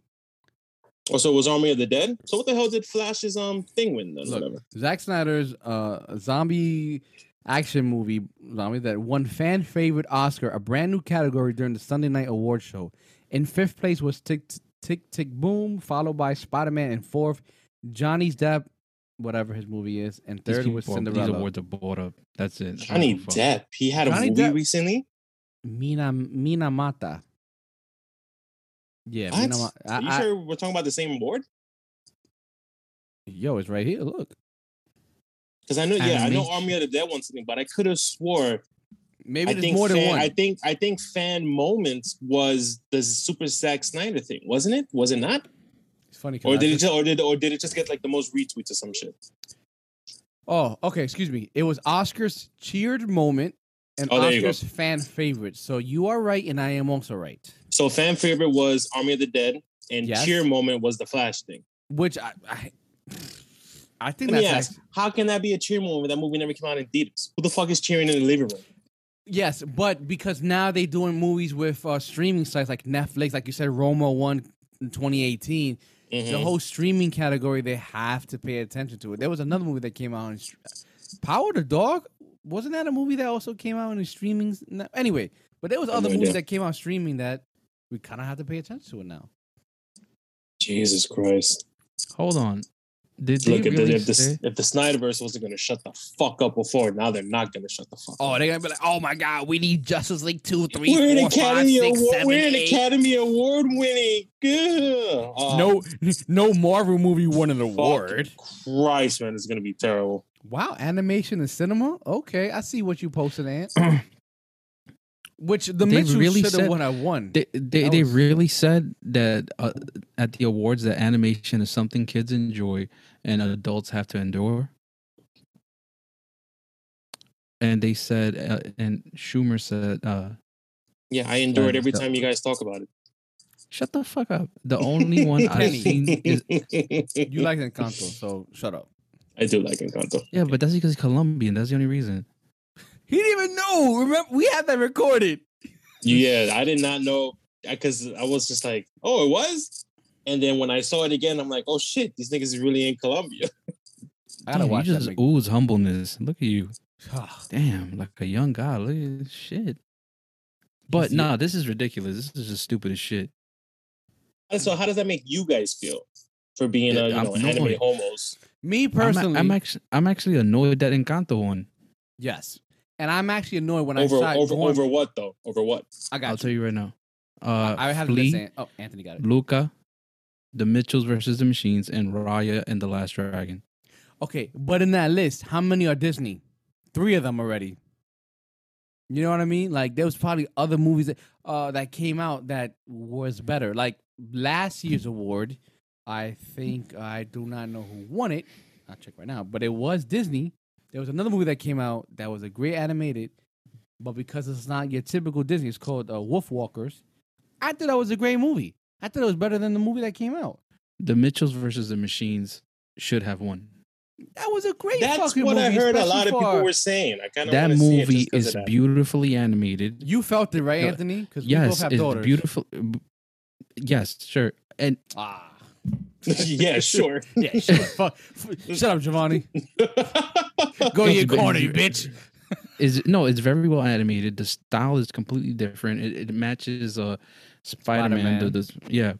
Oh, so it was Army of the Dead. So what the hell did Flash's um thing win then? Look, Whatever. Zack Snyder's uh, zombie action movie, zombie that won fan favorite Oscar, a brand new category during the Sunday night award show. In fifth place was Tick Tick Tick Boom, followed by Spider Man, and fourth Johnny's Depp, whatever his movie is, and These third was people- These Cinderella. awards are bought up. That's it. Johnny give a fuck. Depp. He had a movie Depp- recently. Mina Mina Mata. Yeah, What? Mina Ma- I- Are you I- sure we're talking about the same award? Yo, it's right here. Look. Because I know, yeah, I know Animation. Army of the Dead won something, but I could have swore. Maybe I there's more fan, than one. I think I think fan moments was the Super Zack Snyder thing, wasn't it? Was it not? it's funny. Or did it just- just, or did or did it just get like the most retweets or some shit? Oh, okay. Excuse me. It was Oscar's cheered moment and Oh, there you go. Oscar's fan favorite. So you are right, and I am also right. So fan favorite was Army of the Dead, and Yes. cheer moment was the Flash thing. Which I, I, I think Let me that's ask, how can that be a cheer moment when that movie never came out in theaters? Who the fuck is cheering in the living room? Yes, but because now they're doing movies with uh, streaming sites like Netflix, like you said, Roma won in 2018. The Mhm. whole streaming category, they have to pay attention to it. There was another movie that came out in Power the Dog. Wasn't that a movie that also came out in the streaming? no- Anyway, but there was other no movies that came out streaming that we kind of have to pay attention to it now. Jesus Christ! Hold on. Did they Look, if, really the, if, the, if the Snyderverse wasn't going to shut the fuck up before, now they're not going to shut the fuck up. Oh, up. they're gonna be like, oh my god, we need Justice League two, three, We're an four, five, Academy six, Award. seven, We're an eight. Academy Award winning. Good. Oh, No, no Marvel movie won an fuck award. Christ, man, it's going to be terrible. Wow, animation and cinema. Okay, I see what you posted, Ant. [clears throat] Which the They Mitchell really should have said- won. I won. They they, they was- really said that uh, at the awards that animation is something kids enjoy and adults have to endure. And they said, uh, and Schumer said, uh, Yeah, I endure it every so- time you guys talk about it." "Shut the fuck up." The [laughs] only one I've seen is you like Encanto, so shut up. I do like Encanto. yeah, but that's because he's Colombian. That's the only reason. He didn't even know. Remember, we had that recorded. Yeah, I did not know because I was just like, oh, it was. And then when I saw it again, I'm like, oh shit, these niggas is really in Colombia. [laughs] I gotta Damn, watch you that. just Big- ooze humbleness. Look at you. Ah, Damn, like a young guy. Look at this shit. But see- nah, this is ridiculous. This is just stupid as shit. So how does that make you guys feel for being Yeah, a you I'm know anime homos? Me I'm, personally, I'm actually I'm actually annoyed that Encanto won. yes, and I'm actually annoyed when Over I saw over going, over what though? Over what? I got I'll you. tell you right now. Uh, I have Flee, this. saying- Oh, Anthony got it. Luca, The Mitchells versus the Machines, and Raya and the Last Dragon. Okay, but in that list, how many are Disney? Three of them already. You know what I mean? Like there was probably other movies that uh that came out that was better. Like last year's award, I think I do not know who won it. I'll check right now, but it was Disney. There was another movie that came out that was a great animated, but because it's not your typical Disney, it's called uh, Wolf Walkers. I thought that was a great movie. I thought it was better than the movie that came out. The Mitchells versus the Machines should have won. That was a great. Movie. That's fucking what I heard a lot of people were saying. I kind of That want see it movie is that. beautifully animated. You felt it, right, No, Anthony? Because we both Yes, have it's daughters. beautiful. Yes, sure. And Ah, [laughs] yeah, sure. [laughs] yeah. Shut, up, fuck. Shut up, Giovanni. Go to your corner, you bitch. is no, it's very well animated. The style is completely different. It, it matches uh Spider Man. The, the yeah,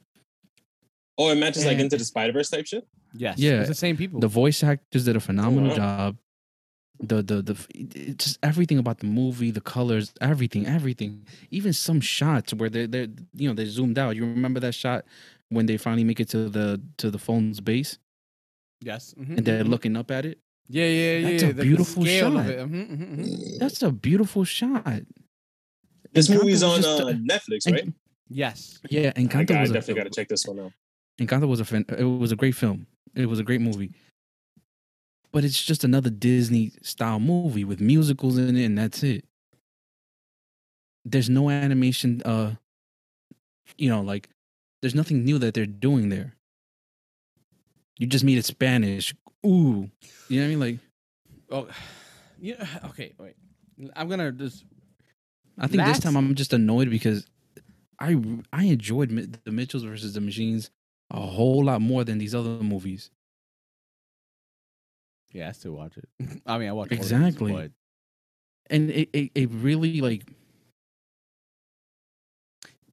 Oh, it matches like into the Spider Verse type shit. Yes. Yeah. It's the same people. the voice actors did a phenomenal wow. job. The the the it's just everything about the movie, the colors, everything, everything. Even some shots where they they you know they zoomed out. You remember that shot when they finally make it to the to the phone's base yes. Mhm, and they're mhm. looking up at it. Yeah, yeah, yeah. That's a the- the beautiful scale shot. it. Mhm, mhm, mhm. That's a beautiful shot. This Encanto movie's on just uh, a- Netflix, And- right? Yes. Yeah, I, Encanto got- I was definitely a, got to check this one out. Encanto was a fan, it was a great film. It was a great movie. But it's just another Disney style movie with musicals in it and that's it. There's no animation uh you know like there's nothing new that they're doing there. You just made it Spanish. Ooh. You know what I mean like Oh, [sighs] yeah. [sighs] Okay, wait. I'm gonna just. I think this time I'm just annoyed because I I enjoyed the Mitchells versus the Machines a whole lot more than these other movies. Yeah, I still watch it. [laughs] I mean, I watch all of these, Exactly. but And it, it, it really like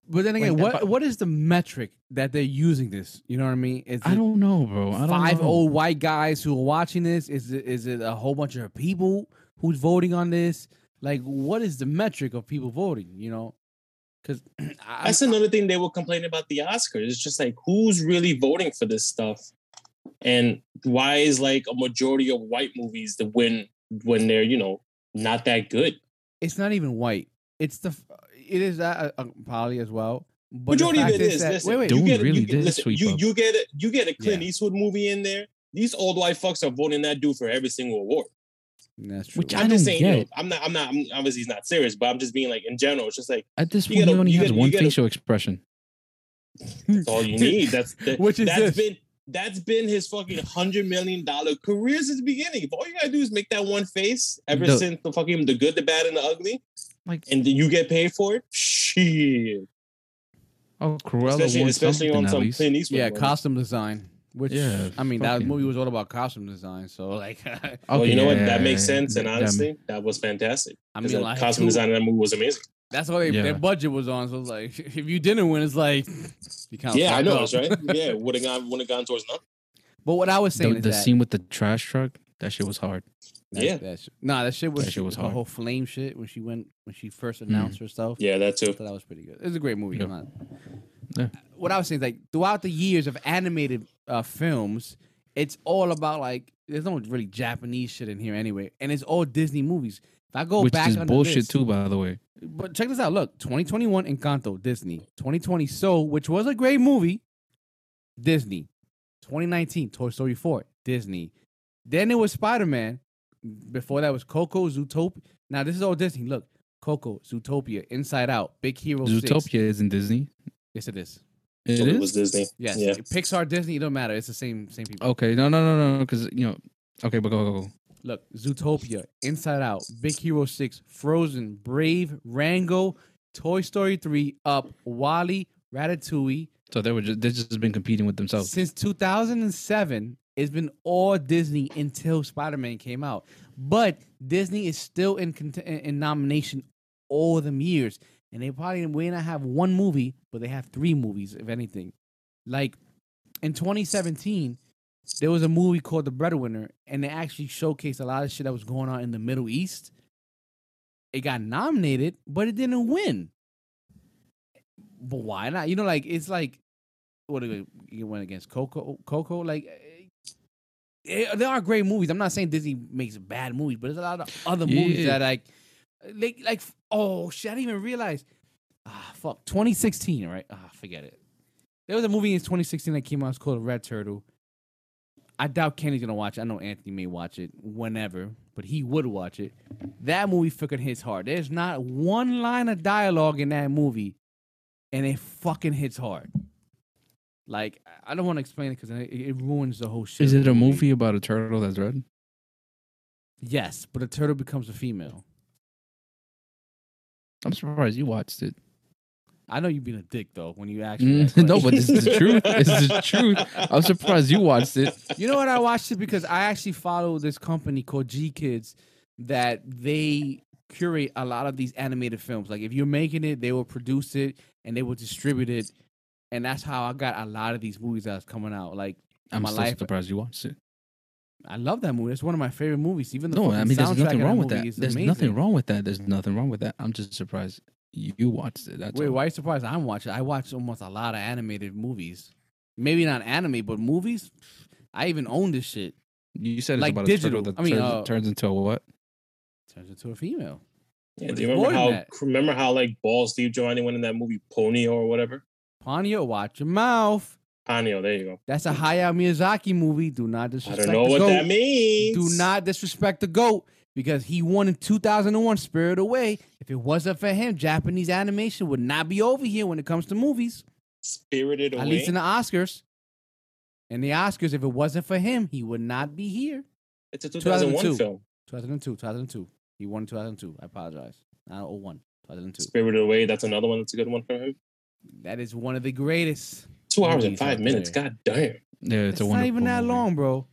But then again, Like, what what is the metric that they're using this? You know what I mean? Is I don't know, bro. I don't five know. old white guys who are watching this? Is it is it a whole bunch of people who's voting on this? Like, what is the metric of people voting? You know, because [clears throat] That's another thing they were complaining about the Oscars. It's just like who's really voting for this stuff, and why is like a majority of white movies the win when they're you know not that good. it's not even white. It's the f- it is that uh, probably as well. But the majority of fact it is. that, listen, wait, wait, you get, really you, get- listen, you, you get a you get a Clint Yeah. Eastwood movie in there. These old white fucks are voting that dude for every single award. that's true. Which I I'm just don't saying, you know. I'm not, I'm not, I'm, obviously he's not serious, but I'm just being like in general. It's just like At this You point, gotta- he only you has gotta- you one gotta- facial expression. that's all you need. That's [laughs] that, Which is that's this? been that's been his fucking hundred million dollar career since the beginning. If all you gotta do is make that one face ever The- since the fucking the good, the bad, and the ugly, Like, and then you get paid for it, shit. oh, Cruella Especially, especially on some. Clint Eastwood. yeah, movies. costume design. Which Yeah, I mean, that movie was all about costume design. So like, [laughs] oh, Well, you know what? That makes sense, and that- that- honestly, that was fantastic. I 'Cause mean, like costume two- design of that movie was amazing. That's all they, Yeah. their budget was on. So it's like, [laughs] if you didn't win, it's like, you kind of Yeah, I know, that's right. [laughs] Yeah, would have gone, would have gone towards nothing. But what I was saying the, is the that, scene with the trash truck, that shit was hard. That, Yeah. that shit, nah, that shit was, That shit was the hard. whole flame shit when she went when she first announced herself. Yeah, that too. thought that was pretty good. It was a great movie. Yeah. Not- Yeah. What I was saying is like throughout the years of animated uh, films, it's all about like there's no really Japanese shit in here anyway, and it's all Disney movies. If I go which back is bullshit this- too, by the way. But check this out. Look, 2021 Encanto, Disney. 2020 So, which was a great movie, Disney. 2019 Toy Story 4, Disney. Then it was Spider Man. Before that was Coco, Zootopia. Now this is all Disney. Look, Coco, Zootopia, Inside Out, Big Hero 6. Zootopia is in Disney. Yes, it is. It So is? it was Disney. Yes, Yeah. Pixar, Disney. It don't matter. It's the same same people. Okay, no, no, no, no, because you know. Okay, but go, go, go. Look, Zootopia, Inside Out, Big Hero 6, Frozen, Brave, Rango, Toy Story 3, Up, WALL-E, Ratatouille, So they were just they just been competing with themselves. Since 2007, it's been all Disney until Spider Man came out. But Disney is still in, cont- in in nomination all them years. And they probably may not have one movie, but they have three movies, if anything. Like in 2017, there was a movie called The Breadwinner, and they actually showcased a lot of shit that was going on in the Middle East. It got nominated, but it didn't win. But why not? You know, like it's like what it- went against Coco? Coco, like eh, there are great movies. I'm not saying Disney makes bad movies, but there's a lot of other movies that like, like, like oh shit, I didn't even realize. Ah, fuck, 2016, right? Ah, forget it. There was a movie in 2016 that came out. It's called Red Turtle. I doubt Kenny's gonna watch it. I know Anthony may watch it whenever, but he would watch it. That movie fucking hits hard. There's not one line of dialogue in that movie, and it fucking hits hard. Like I- don't want to explain it because it, it ruins the whole shit. Is it a movie about a turtle that's red? Yes, but a turtle becomes a female. I'm surprised you watched it. I know you've been a dick though when you actually. Mm, [laughs] no, but this is the truth. This is the truth. I'm surprised you watched it. [laughs] You know what? I watched it because I actually follow this company called GKIDS that they curate a lot of these animated films. Like if you're making it, they will produce it and they will distribute it. And that's how I got a lot of these movies that's coming out. Like I'm my still life- surprised you watched it. I love that movie. It's one of my favorite movies. Even the No, fucking I mean there's nothing wrong that with that. There's amazing. nothing wrong with that. There's nothing wrong with that. I'm just surprised you, you watched it. That's Wait, all. why are you surprised I'm watching? I watch almost a lot of animated movies. Maybe not anime, but movies. I even own this shit. You said it's like about digital. a turtle that I mean, turns, uh, turns into a what? Turns into a female. Yeah, do you remember how that. remember how like Ball Steve Giovanni went in that movie Pony or whatever? Ponyo, watch your mouth. Ponyo, there you go. That's a Hayao Miyazaki movie. Do not disrespect. I don't know the what goat. that means. Do not disrespect the goat because he won in 2001 Spirit Away. If it wasn't for him, Japanese animation would not be over here when it comes to movies. spirited away. At least in the Oscars. In the Oscars, if it wasn't for him, he would not be here. it's a 2001 2002. film. 2002, 2002. He won in 2002. I apologize. Not 01, 2002. Spirited Away. That's another one. That's a good one for him. That is one of the greatest. Two hours and five minutes. there. God damn. Yeah, it's, It's, a not wonderful even that movie. long, bro.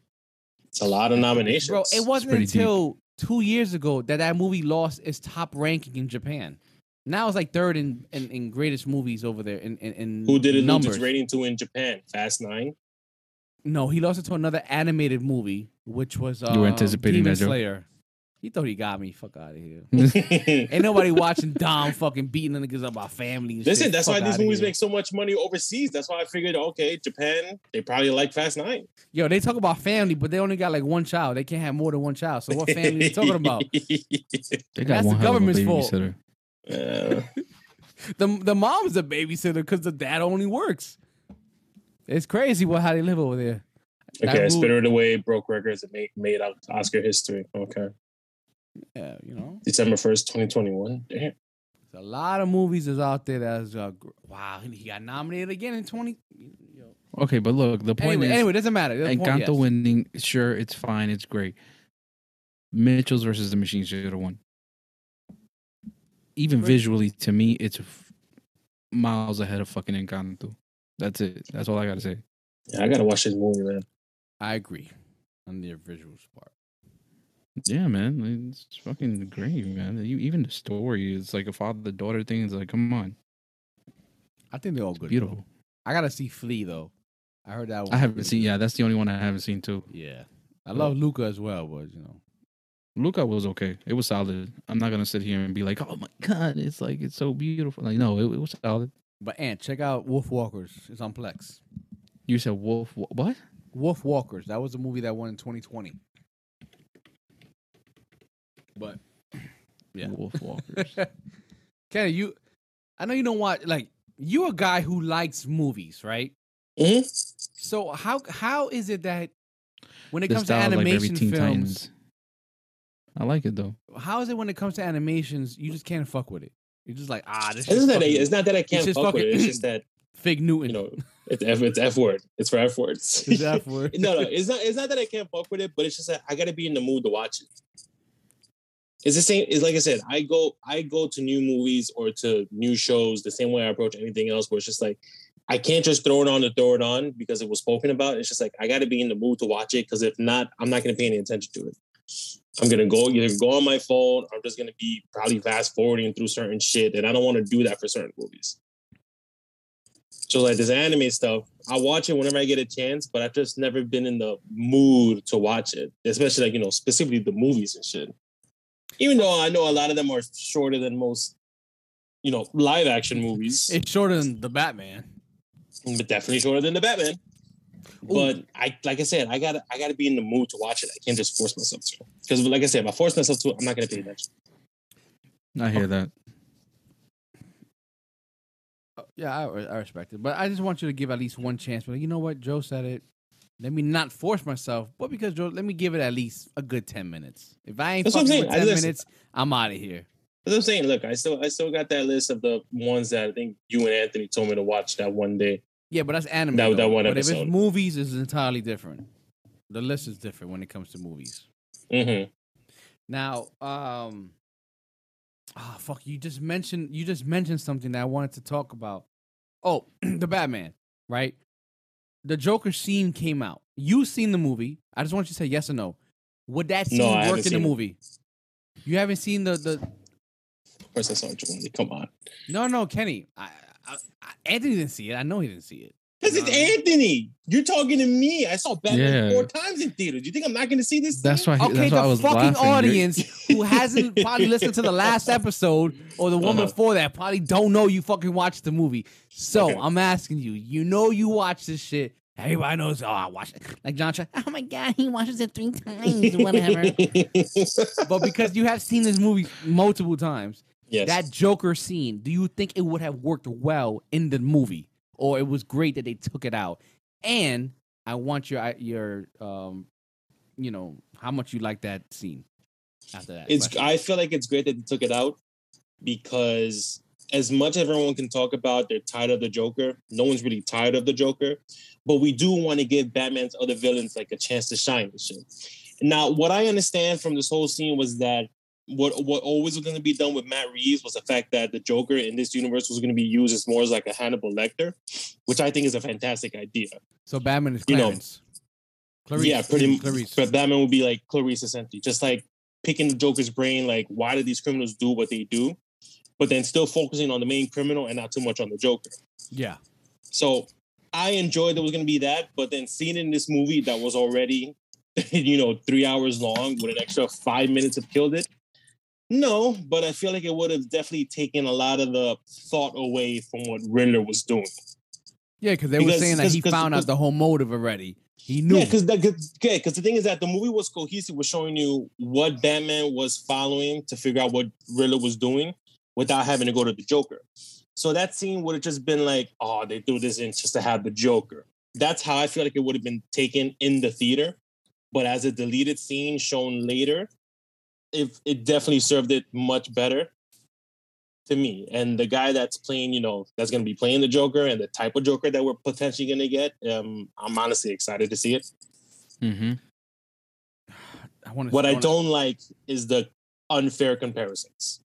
It's a lot of nominations. Bro, it wasn't pretty deep. until two years ago that that movie lost its top ranking in Japan. Now it's like third in, in, in greatest movies over there. In, in, in Who did it numbers. lose its rating to in Japan? Fast Nine. No, he lost it to another animated movie, which was uh, You were anticipating Demon that joke? Slayer. He thought he got me. Fuck out of here. [laughs] [laughs] Ain't nobody watching Dom fucking beating the niggas up about family. And Listen, shit. that's Fuck why these movies here. make so much money overseas. That's why I figured, okay, Japan, they probably like Fast Nine. Yo, they talk about family, but they only got like one child. They can't have more than one child. So what family are they talking about? [laughs] They got That's one the hell of a government's fault. babysitter. Uh, The the mom's a babysitter because the dad only works. It's crazy what how they live over there. That okay, movie- Spirited Away broke records and made, made out Oscar history. Okay. Yeah, you know, December 1st, 2021. Damn. there's a lot of movies is out there that's uh, wow. He got nominated again in twenty. Yo. Okay, but look, the point Anyway, is, anyway, doesn't matter. The point- Encanto yes. winning, sure, it's fine, it's great. Mitchell's versus the Machine should have won. Even Right. visually, to me, it's f- miles ahead of fucking Encanto. That's it. That's all I gotta say. Yeah, I gotta watch this movie, man. I agree on the visuals part. Yeah, man, it's fucking great, man. You, even the story is like a father daughter thing. It's like, come on, I think they're all good. beautiful. though. I gotta see Flee though. I heard that one. I haven't seen. Yeah, that's the only one I haven't seen too. Yeah, I love Luca as well, but you know, Luca was okay. It was solid. I'm not gonna sit here and be like, oh my god, it's like it's so beautiful. Like, no, it, it was solid. but Ant, check out Wolf Walkers. It's on Plex. You said Wolf. What? Wolf Walkers. That was a movie that won in 2020. But Yeah. Wolf [laughs] Walkers. Kenny, you, I know you don't watch. Like, you're a guy who likes movies, right? hmm So how how is it that when it The comes to style of, like animation films, Titans. I like it though. how is it when it comes to animations, you just can't fuck with it? You're just like, ah, this It's, is not that I, it's not that I can't just fuck with it. It's just that, [clears throat] Fig Newton. you know, it's F, it's F word. It's for F words. It's F [laughs] word. no, no, it's not. It's not that I can't fuck with it, but it's just that I got to be in the mood to watch it. It's the same. It's like I said. I go. I go to new movies or to new shows the same way I approach anything else. Where it's just like I can't just throw it on to throw it on because it was spoken about. It's just like I got to be in the mood to watch it because if not, I'm not going to pay any attention to it. I'm gonna go either go on my phone. I'm just gonna be probably fast forwarding through certain shit, and I don't want to do that for certain movies. So like this anime stuff, I watch it whenever I get a chance, but I've just never been in the mood to watch it, especially like you know specifically the movies and shit. Even though I know a lot of them are shorter than most, you know, live action movies, It's shorter than the Batman. but definitely shorter than the Batman. But I, like I said, I gotta, I gotta be in the mood to watch it. I can't just force myself to, because like I said, if I force myself to, I'm not gonna pay attention. I hear that. Uh, Yeah, I, I respect it, but I just want you to give at least one chance. But you know what, Joe said it. Let me not force myself, but because Joe, let me give it at least a good ten minutes. If I ain't That's fucking with ten listen. minutes, I'm out of here. As I'm saying, look, I still, I still got that list of the ones that I think you and Anthony told me to watch that one day. Yeah, but that's anime. That- that one but if episode. it's movies, it's entirely different. The list is different when it comes to movies. hmm Now, um, ah, fuck, you just mentioned you just mentioned something that I wanted to talk about. Oh, [clears throat] the Batman, right? The Joker scene came out. You seen the movie? I just want you to say yes or no. Would that scene No, work in the seen it. movie? You haven't seen the the Of course I saw it, Giovanni. Come on. No, no, Kenny. I, I, I, Anthony didn't see it. I know he didn't see it. Because it's Anthony. You're talking to me. I saw Batman Yeah. four times in theater. Do you think I'm not going to see this? That's why. Okay, that's why I the was fucking laughing. Audience who hasn't [laughs] probably listened to the last episode or the one Uh-huh. before that probably don't know you fucking watched the movie. So Okay. I'm asking you, you know you watch this shit. Everybody knows. Oh, I watched it. Like John. Tra- oh my god, he watches it three times. Whatever. [laughs] but because you have seen this movie multiple times, yes. that Joker scene, do you think it would have worked well in the movie, or it was great that they took it out? And I want your your um, you know, how much you like that scene after that. it's question. I feel like it's great that they took it out because as much as everyone can talk about they're tired of the Joker, no one's really tired of the Joker. But we do want to give Batman's other villains like a chance to shine and shit. Now, what I understand from this whole scene was that what what always was going to be done with Matt Reeves was the fact that the Joker in this universe was going to be used as more as like a Hannibal Lecter, which I think is a fantastic idea. so Batman is you know, Clarence. Clarice, yeah, pretty much. Clarice. But Batman would be like Clarice essentially, just like picking the Joker's brain, like why do these criminals do what they do, but then still focusing on the main criminal and not too much on the Joker. yeah, So I enjoyed there was going to be that, but then seeing in this movie that was already, [laughs] you know, three hours long with an extra five minutes have killed it. No, but I feel like it would have definitely taken a lot of the thought away from what Riddler was doing. yeah, because they were saying that he found out the whole motive already. He knew. Yeah, because yeah, because the thing is that the movie was cohesive, was showing you what Batman was following to figure out what Riddler was doing without having to go to the Joker. So that scene would have just been like, oh, they threw this in just to have the Joker. That's how I feel like it would have been taken in the theater. But as a deleted scene shown later, if it definitely served it much better to me. And the guy that's playing, you know, that's going to be playing the Joker and the type of Joker that we're potentially going to get, um, I'm honestly excited to see it. Mm-hmm. I want to. What I don't like is the unfair comparisons.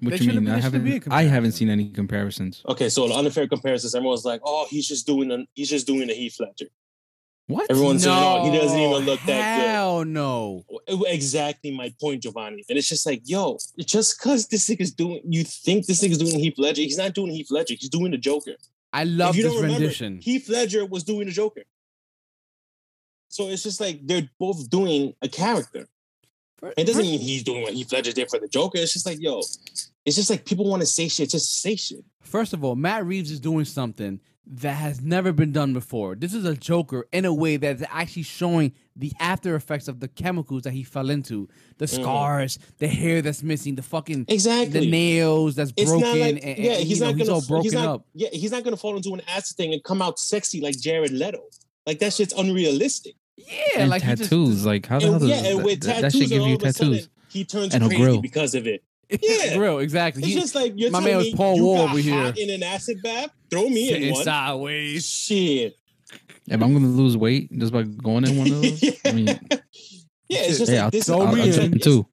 What There you mean? be- I there shouldn't be a haven't. I haven't seen any comparisons. Okay, so the unfair comparisons, everyone's like, "Oh, he's just doing a he's just doing a Heath Ledger." What? Everyone's saying, "Oh, he doesn't even look that good." Hell no. Exactly my point, Giovanni. And it's just like, yo, just because this nigga's doing, you think this nigga's doing Heath Ledger? He's not doing Heath Ledger. He's doing the Joker. I love this don't remember, rendition. Heath Ledger was doing the Joker. So it's just like they're both doing a character. It doesn't mean he's doing what Heath Ledger did for the Joker. It's just like, yo, it's just like people want to say shit, just say shit. First of all, Matt Reeves is doing something that has never been done before. This is a Joker in a way that's actually showing the after effects of the chemicals that he fell into. The Mhm. scars, the hair that's missing, the fucking Exactly. the nails that's it's broken. like, and, yeah, and, he's you know, not gonna all broken he's not, up. Yeah, he's not gonna fall into an acid thing and come out sexy like Jared Leto. Like that shit's unrealistic. Yeah, and like he just- tattoos. like how the hell does yeah, and that, with that, tattoos, that should and give all you of a sudden, tattoos? he turns And a crazy grill. because of it. Yeah. [laughs] grill exactly. It's He- just like you're my telling man was me Paul you Wall got over here. hot in an acid bath. Throw me in sitting one. sideways. Shit. If I'm gonna lose weight just by going in one of those, I [laughs] mean, yeah, it's just hey, like I'll, this. throw I'll, I'll in. it's, too.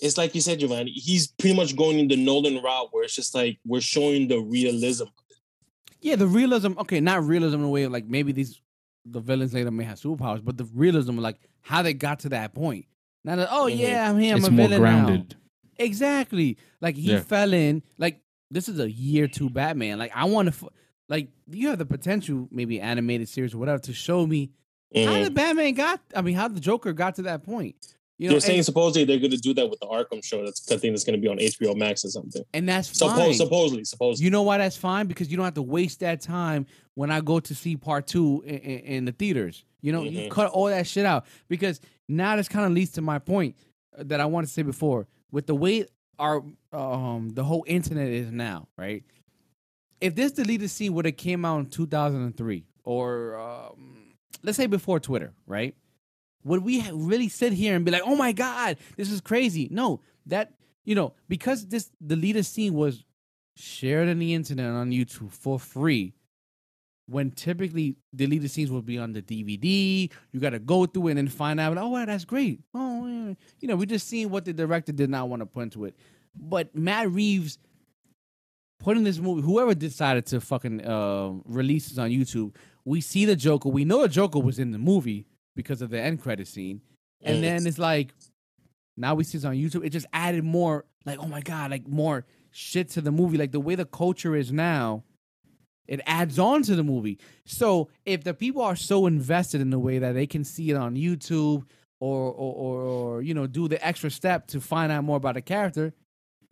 it's like you said, Giovanni. He's pretty much going in the Nolan route where it's just like we're showing the realism. Yeah, the realism. Okay, not realism in a way of like maybe these the villains later may have superpowers, but the realism of like how they got to that point. Not that oh Mhm. yeah, I'm here. I'm It's a more villain now. Exactly. Like he Yeah. fell in. Like this is a year two Batman. Like I want to. F- like you have the potential, maybe animated series or whatever, to show me how Mhm. the Batman got. I mean, how the Joker got to that point. You know, They're saying and, supposedly they're going to do that with the Arkham show. That's the thing that's going to be on HBO Max or something. and that's fine. Suppose, supposedly, supposedly. You know why that's fine? Because you don't have to waste that time when I go to see part two in, in, in the theaters. You know, you Mhm. cut all that shit out because now this kind of leads to my point that I wanted to say before. With the way our um the whole internet is now, right? If this deleted scene would have came out in 2003 or um, let's say before Twitter, right? Would we really sit here and be like, "Oh my god, this is crazy"? No, that you know because this deleted scene was shared on the internet on YouTube for free. When typically deleted scenes will be on the DVD, you got to go through it and then find out. Oh, wow, that's great. Oh, yeah. you know, we just seeing what the director did not want to put into it. But Matt Reeves putting this movie, whoever decided to fucking uh, release this on YouTube, we see the Joker. We know the Joker was in the movie because of the end credit scene, and then it's like now we see it on YouTube. It just added more like oh my god, like more shit to the movie. Like the way the culture is now, it adds on to the movie. So if the people are so invested in the way that they can see it on YouTube or or, or, or you know do the extra step to find out more about the character,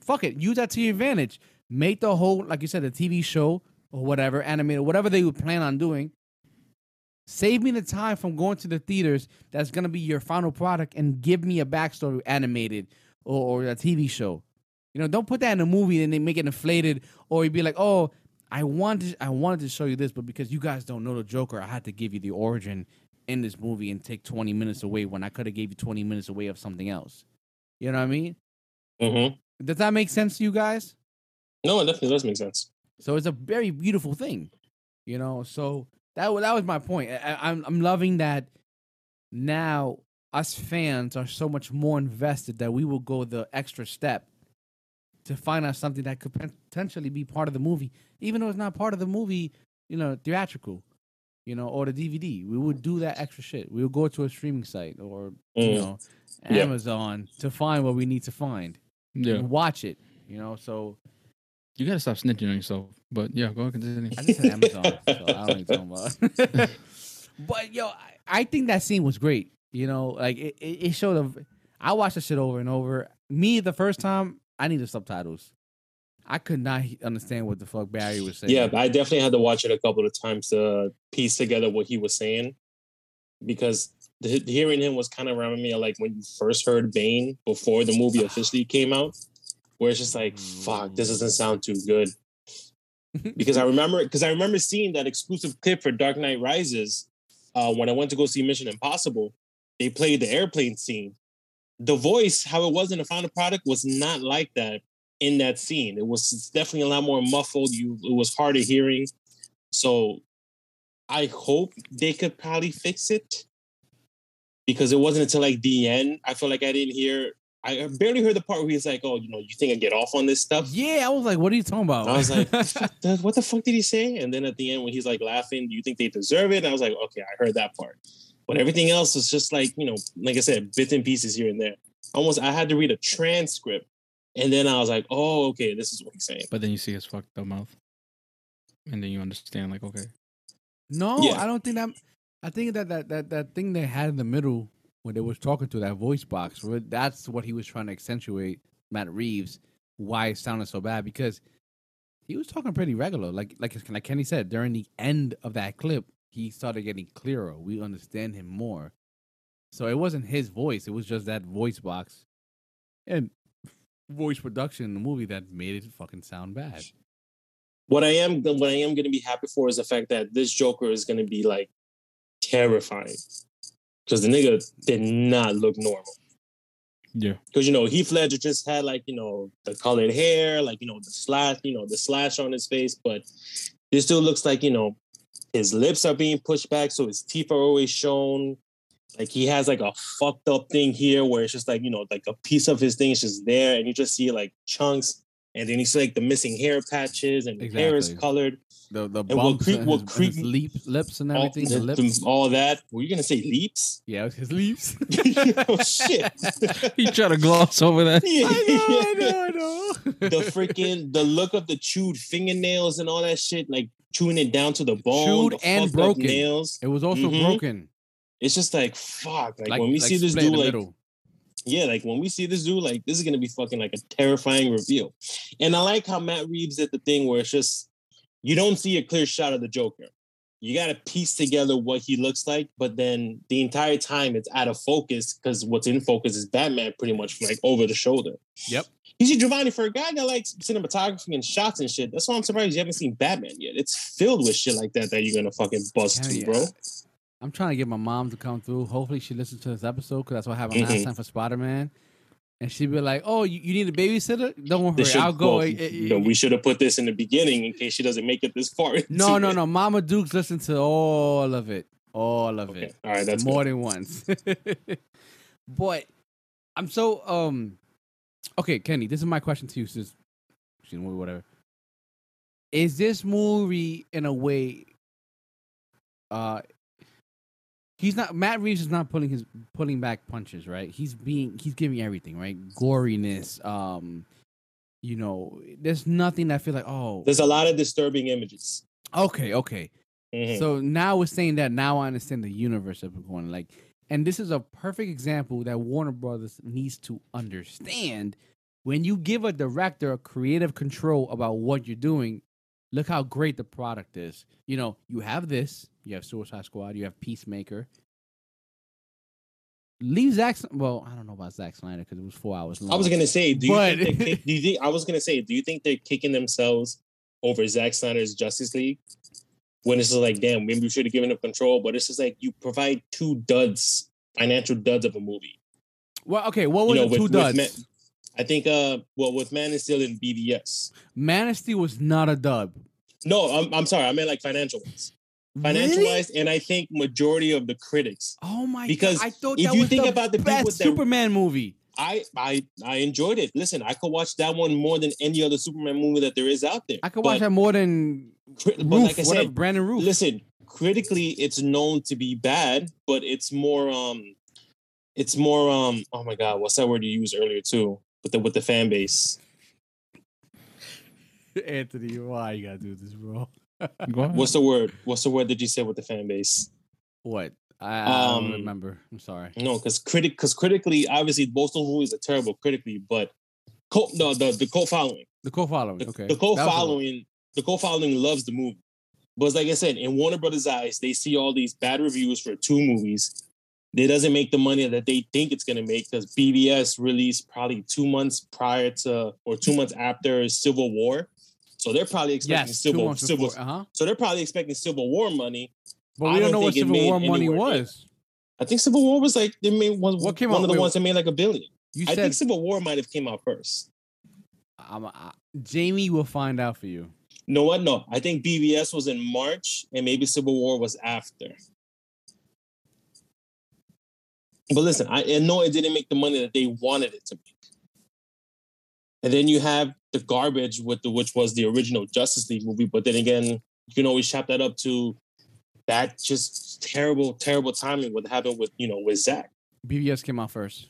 fuck it, use that to your advantage. Make the whole like you said, the TV show or whatever, animated, whatever they would plan on doing. Save me the time from going to the theaters. That's gonna be your final product, and give me a backstory animated or, or a TV show. You know, don't put that in a movie and they make it inflated, or you'd be like, oh, I wanted, I wanted to show you this, but because you guys don't know the Joker, I had to give you the origin in this movie and take twenty minutes away when I could have gave you twenty minutes away of something else. You know what I mean? Mm-hmm. Does that make sense to you guys? No, it definitely does make sense. So it's a very beautiful thing, you know. So that that was my point. I- I'm I'm loving that now us fans are so much more invested that we will go the extra step to find out something that could potentially be part of the movie, even though it's not part of the movie, you know, theatrical, you know, or the DVD. We would do that extra shit. We would go to a streaming site or you Mm. know Yeah. Amazon to find what we need to find. Yeah. and watch it. You know, so You gotta stop snitching on yourself. But yeah, go ahead, continue. I just said Amazon, so I don't know you're talking about. [laughs] but yo, I, I think that scene was great. You know, like it, it, it showed a. I watched the shit over and over. Me, the first time, I needed subtitles. I could not understand what the fuck Barry was saying. Yeah, but I definitely had to watch it a couple of times to piece together what he was saying, because the, hearing him was kind of reminding me of like when you first heard Bane before the movie officially came out, where it's just like, fuck, this doesn't sound too good. [laughs] because I remember, because I remember seeing that exclusive clip for Dark Knight Rises uh, when I went to go see Mission Impossible. They played the airplane scene. The voice, how it was in the final product, was not like that in that scene. It was definitely a lot more muffled. You, it was harder hearing. So, I hope they could probably fix it because it wasn't until like the end. I feel like I didn't hear. I barely heard the part where he's like, "Oh, you know, you think I get off on this stuff?" yeah. I was like, what are you talking about? I was like, [laughs] what the fuck did he say? And then at the end, when he's like laughing, do you think they deserve it? And I was like, okay, I heard that part. But everything else was just like, you know, like I said, bits and pieces here and there. Almost, I had to read a transcript. And then I was like, oh, okay, this is what he's saying. But then you see his fucked up mouth. And then you understand, like, okay. No, Yeah. I don't think that. I think that that that that thing they had in the middle when they was talking to that voice box, that's what he was trying to accentuate. Matt Reeves, why it sounded so bad because he was talking pretty regular, like like like Kenny said during the end of that clip, he started getting clearer. We understand him more. So it wasn't his voice; it was just that voice box and voice production in the movie that made it fucking sound bad. What I am, what I am going to be happy for is the fact that this Joker is going to be like terrifying because the nigga did not look normal. Yeah. because you know Heath Ledger just had like you know the colored hair, like you know the slash, you know the slash on his face, but this still looks like you know his lips are being pushed back, so his teeth are always shown. Like he has like a fucked up thing here where it's just like you know like a piece of his thing is just there, and you just see like chunks, and then you see like the missing hair patches, and the hair is colored. The the what bumps creep- and what his, creep- leap, lips and All, everything. the the- lips. all that. Were you gonna say leaps? [laughs] Yeah, his leaves. [laughs] [laughs] oh shit! He tried to gloss over that. I know, I know, I know. the freaking the look of the chewed fingernails and all that shit, like chewing it down to the bone, Chewed the and broken. nails. It was also Mhm. broken. It's just like fuck. Like, Like when we like see this dude, like yeah, like when we see this dude, like this is gonna be fucking like a terrifying reveal. And I like how Matt Reeves did the thing where it's just you don't see a clear shot of the Joker. You gotta piece together what he looks like, but then the entire time it's out of focus because what's in focus is Batman pretty much like over the shoulder. Yep. You see, Giovanni, for a guy that likes cinematography and shots and shit, that's why I'm surprised you haven't seen Batman yet. It's filled with shit like that that you're gonna fucking bust Kenny, to, bro. I'm trying to get my mom to come through. Hopefully, she listens to this episode because that's what happened last Mhm. time for Spider Man. And she'd be like, "Oh, you, you need a babysitter? Don't worry, should- I'll go." well, you know, we should have put this in the beginning in case she doesn't make it this far. no, no, it. no. Mama Dukes listened to all of it, all of Okay. it. All right, that's more good. than once. [laughs] but I'm so um okay, Kenny, this is my question to you since movie, whatever. Is this movie in a way uh he's not Matt Reeves is not pulling his pulling back punches, right? He's being he's giving everything, right? Goriness, um you know, there's nothing that I feel like, oh, There's a lot of disturbing images. okay, okay. Mhm. So now we're saying that now I understand the universe of going like, and this is a perfect example that Warner Brothers needs to understand. When you give a director creative control about what you're doing, look how great the product is. You know, you have this, you have Suicide Squad, you have Peacemaker. Leave Zack. Well, I don't know about Zack Snyder because it was four hours long. I was gonna say, do you But- think [laughs] kick- do you think I was gonna say, do you think they're kicking themselves over Zack Snyder's Justice League? When it's just like, damn, maybe we should have given them control, but it's just like you provide two duds, financial duds of a movie. Well, okay. What was You know, the two with- duds? with I think, uh, well, with Man is Steel and BVS. Man of Steel was not a dub. No, I'm, I'm sorry, I meant like financial wise, financial Really? and I think majority of the critics. Oh my Because god! I thought if that you was think the about the people best that- Superman movie. I, I I enjoyed it. Listen, I could watch that one more than any other Superman movie that there is out there. I could But watch that more than cri- Routh, but like I said, Brandon Routh. listen critically it's known to be bad but it's more um it's more um oh my god what's that word you used earlier too with the with the fan base [laughs] Anthony, why you gotta do this, bro? [laughs] Go ahead. what's the word what's the word that you said with the fan base What? I, I don't Um, remember. I'm sorry. no because critic because critically obviously both those movies are terrible critically but cult no the the cult following The co-following. the, okay. the cult That was the- following the cult following loves the movie but like i said in warner brothers eyes they see all these bad reviews for two movies it doesn't make the money that they think it's going to make because BVS released probably two months prior to or two months after Civil War, so they're probably expecting Yes, Civil Civil. Uh huh. So they're probably expecting Civil War money. But I we don't don't know what Civil War money was. I think Civil War was like they made one, What came one out- of the wait, ones that made like a billion. You I said think Civil War might have came out first. I'm, I, Jamie will find out for you. No, what? No, I think BVS was in March and maybe Civil War was after. But listen, I and no, it didn't make the money that they wanted it to make. And then you have the garbage with the which was the original Justice League movie. But then again, you can always chop that up to that just terrible, terrible timing what happened with you know with Zach. BVS came out first.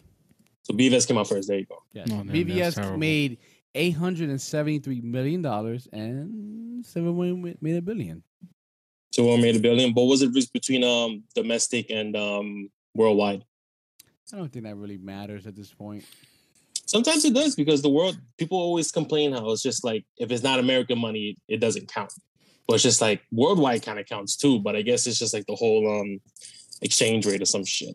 So BVS came out first. There you go. Yes. Oh, man, that's BVS made eight hundred and seventy-three million dollars, and Civil War made a billion. So War made a billion. But what was the risk between um domestic and um worldwide? I don't think that really matters at this point. Sometimes it does because the world people always complain how it's just like if it's not American money, it doesn't count. But it's just like worldwide kind of counts too. But I guess it's just like the whole um exchange rate or some shit.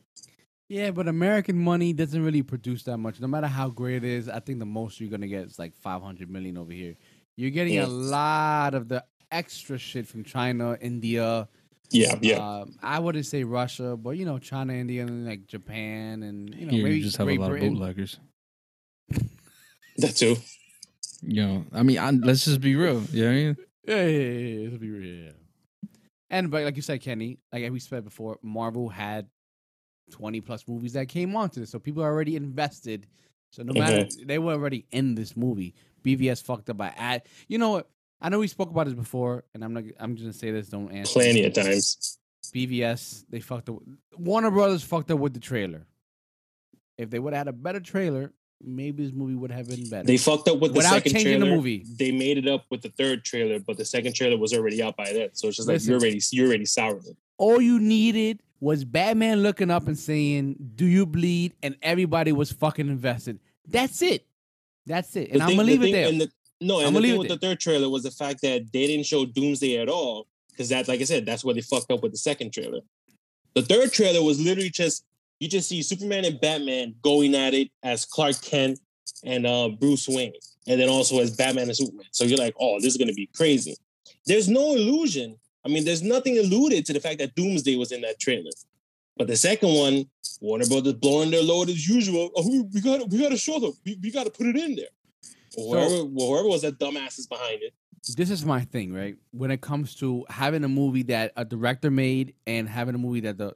Yeah, but American money doesn't really produce that much. No matter how great it is, I think the most you're gonna get is like 500 million over here. You're getting Yeah. a lot of the extra shit from China, India. Yeah, yeah. Um, I wouldn't say Russia, but you know, China, India, and like Japan, and you know, Here maybe you just have Great a lot Britain. of bootleggers. That too. You know, I mean, I, let's just be real. You know what I mean? Yeah, yeah, yeah, yeah, let's be real. And but like you said, Kenny, like we said before, Marvel had twenty plus movies that came onto this, so people are already invested. So no matter mm-hmm. they were already in this movie. BVS fucked up by ad. You know what? I know we spoke about this before, and I'm not. I'm just gonna say this. Don't answer. Plenty of times. BVS they fucked up. Warner Brothers fucked up with the trailer. If they would have had a better trailer, maybe this movie would have been better. They fucked up with the Without second changing trailer. the movie. They made it up with the third trailer, but the second trailer was already out by then. So it's just like Listen. you're already you're already soured it. all you needed was Batman looking up and saying, "Do you bleed?" and everybody was fucking invested. That's it. That's it. And The I'm thing- gonna the leave it thing- there. And the, no, and I'ma the thing with there. the third trailer was the fact that they didn't show Doomsday at all. Because that, like I said, that's where they fucked up with the second trailer. The third trailer was literally just you just see Superman and Batman going at it as Clark Kent and uh, Bruce Wayne, and then also as Batman and Superman. So you're like, oh, this is gonna be crazy. There's no illusion. I mean, there's nothing alluded to the fact that Doomsday was in that trailer. But the second one, Warner Brothers blowing their load as usual. Oh, we, we got we got to show them. We, we got to put it in there. Whoever, well, whoever was that dumbass is behind it. this is my thing, right? When it comes to having a movie that a director made and having a movie that the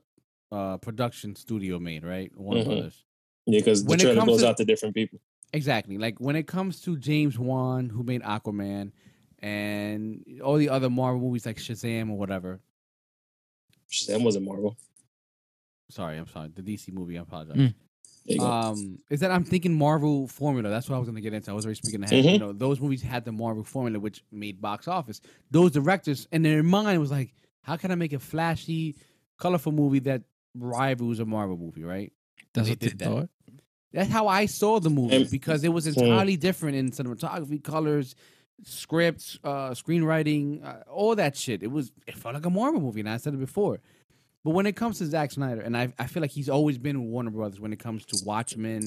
uh, production studio made, right? Warner Mhm. Brothers. Yeah, because the When it trailer comes goes to- out to different people. Exactly. Like when it comes to James Wan, who made Aquaman, and all the other Marvel movies like Shazam or whatever. Shazam wasn't Marvel. Sorry, I'm sorry. The DC movie. I apologize. Mm. There you go. um, is that I'm thinking Marvel formula. That's what I was gonna get into. I was already speaking ahead. Mhm. You know, those movies had the Marvel formula, which made box office. Those directors, and their mind was like, how can I make a flashy, colorful movie that rivals a Marvel movie? Right. That's They what they that. thought. That's how I saw the movie because it was entirely different in cinematography, colors, scripts, uh, screenwriting, uh, all that shit. It was it felt like a Marvel movie, and I said it before. But when it comes to Zack Snyder, and I I feel like he's always been Warner Brothers when it comes to Watchmen,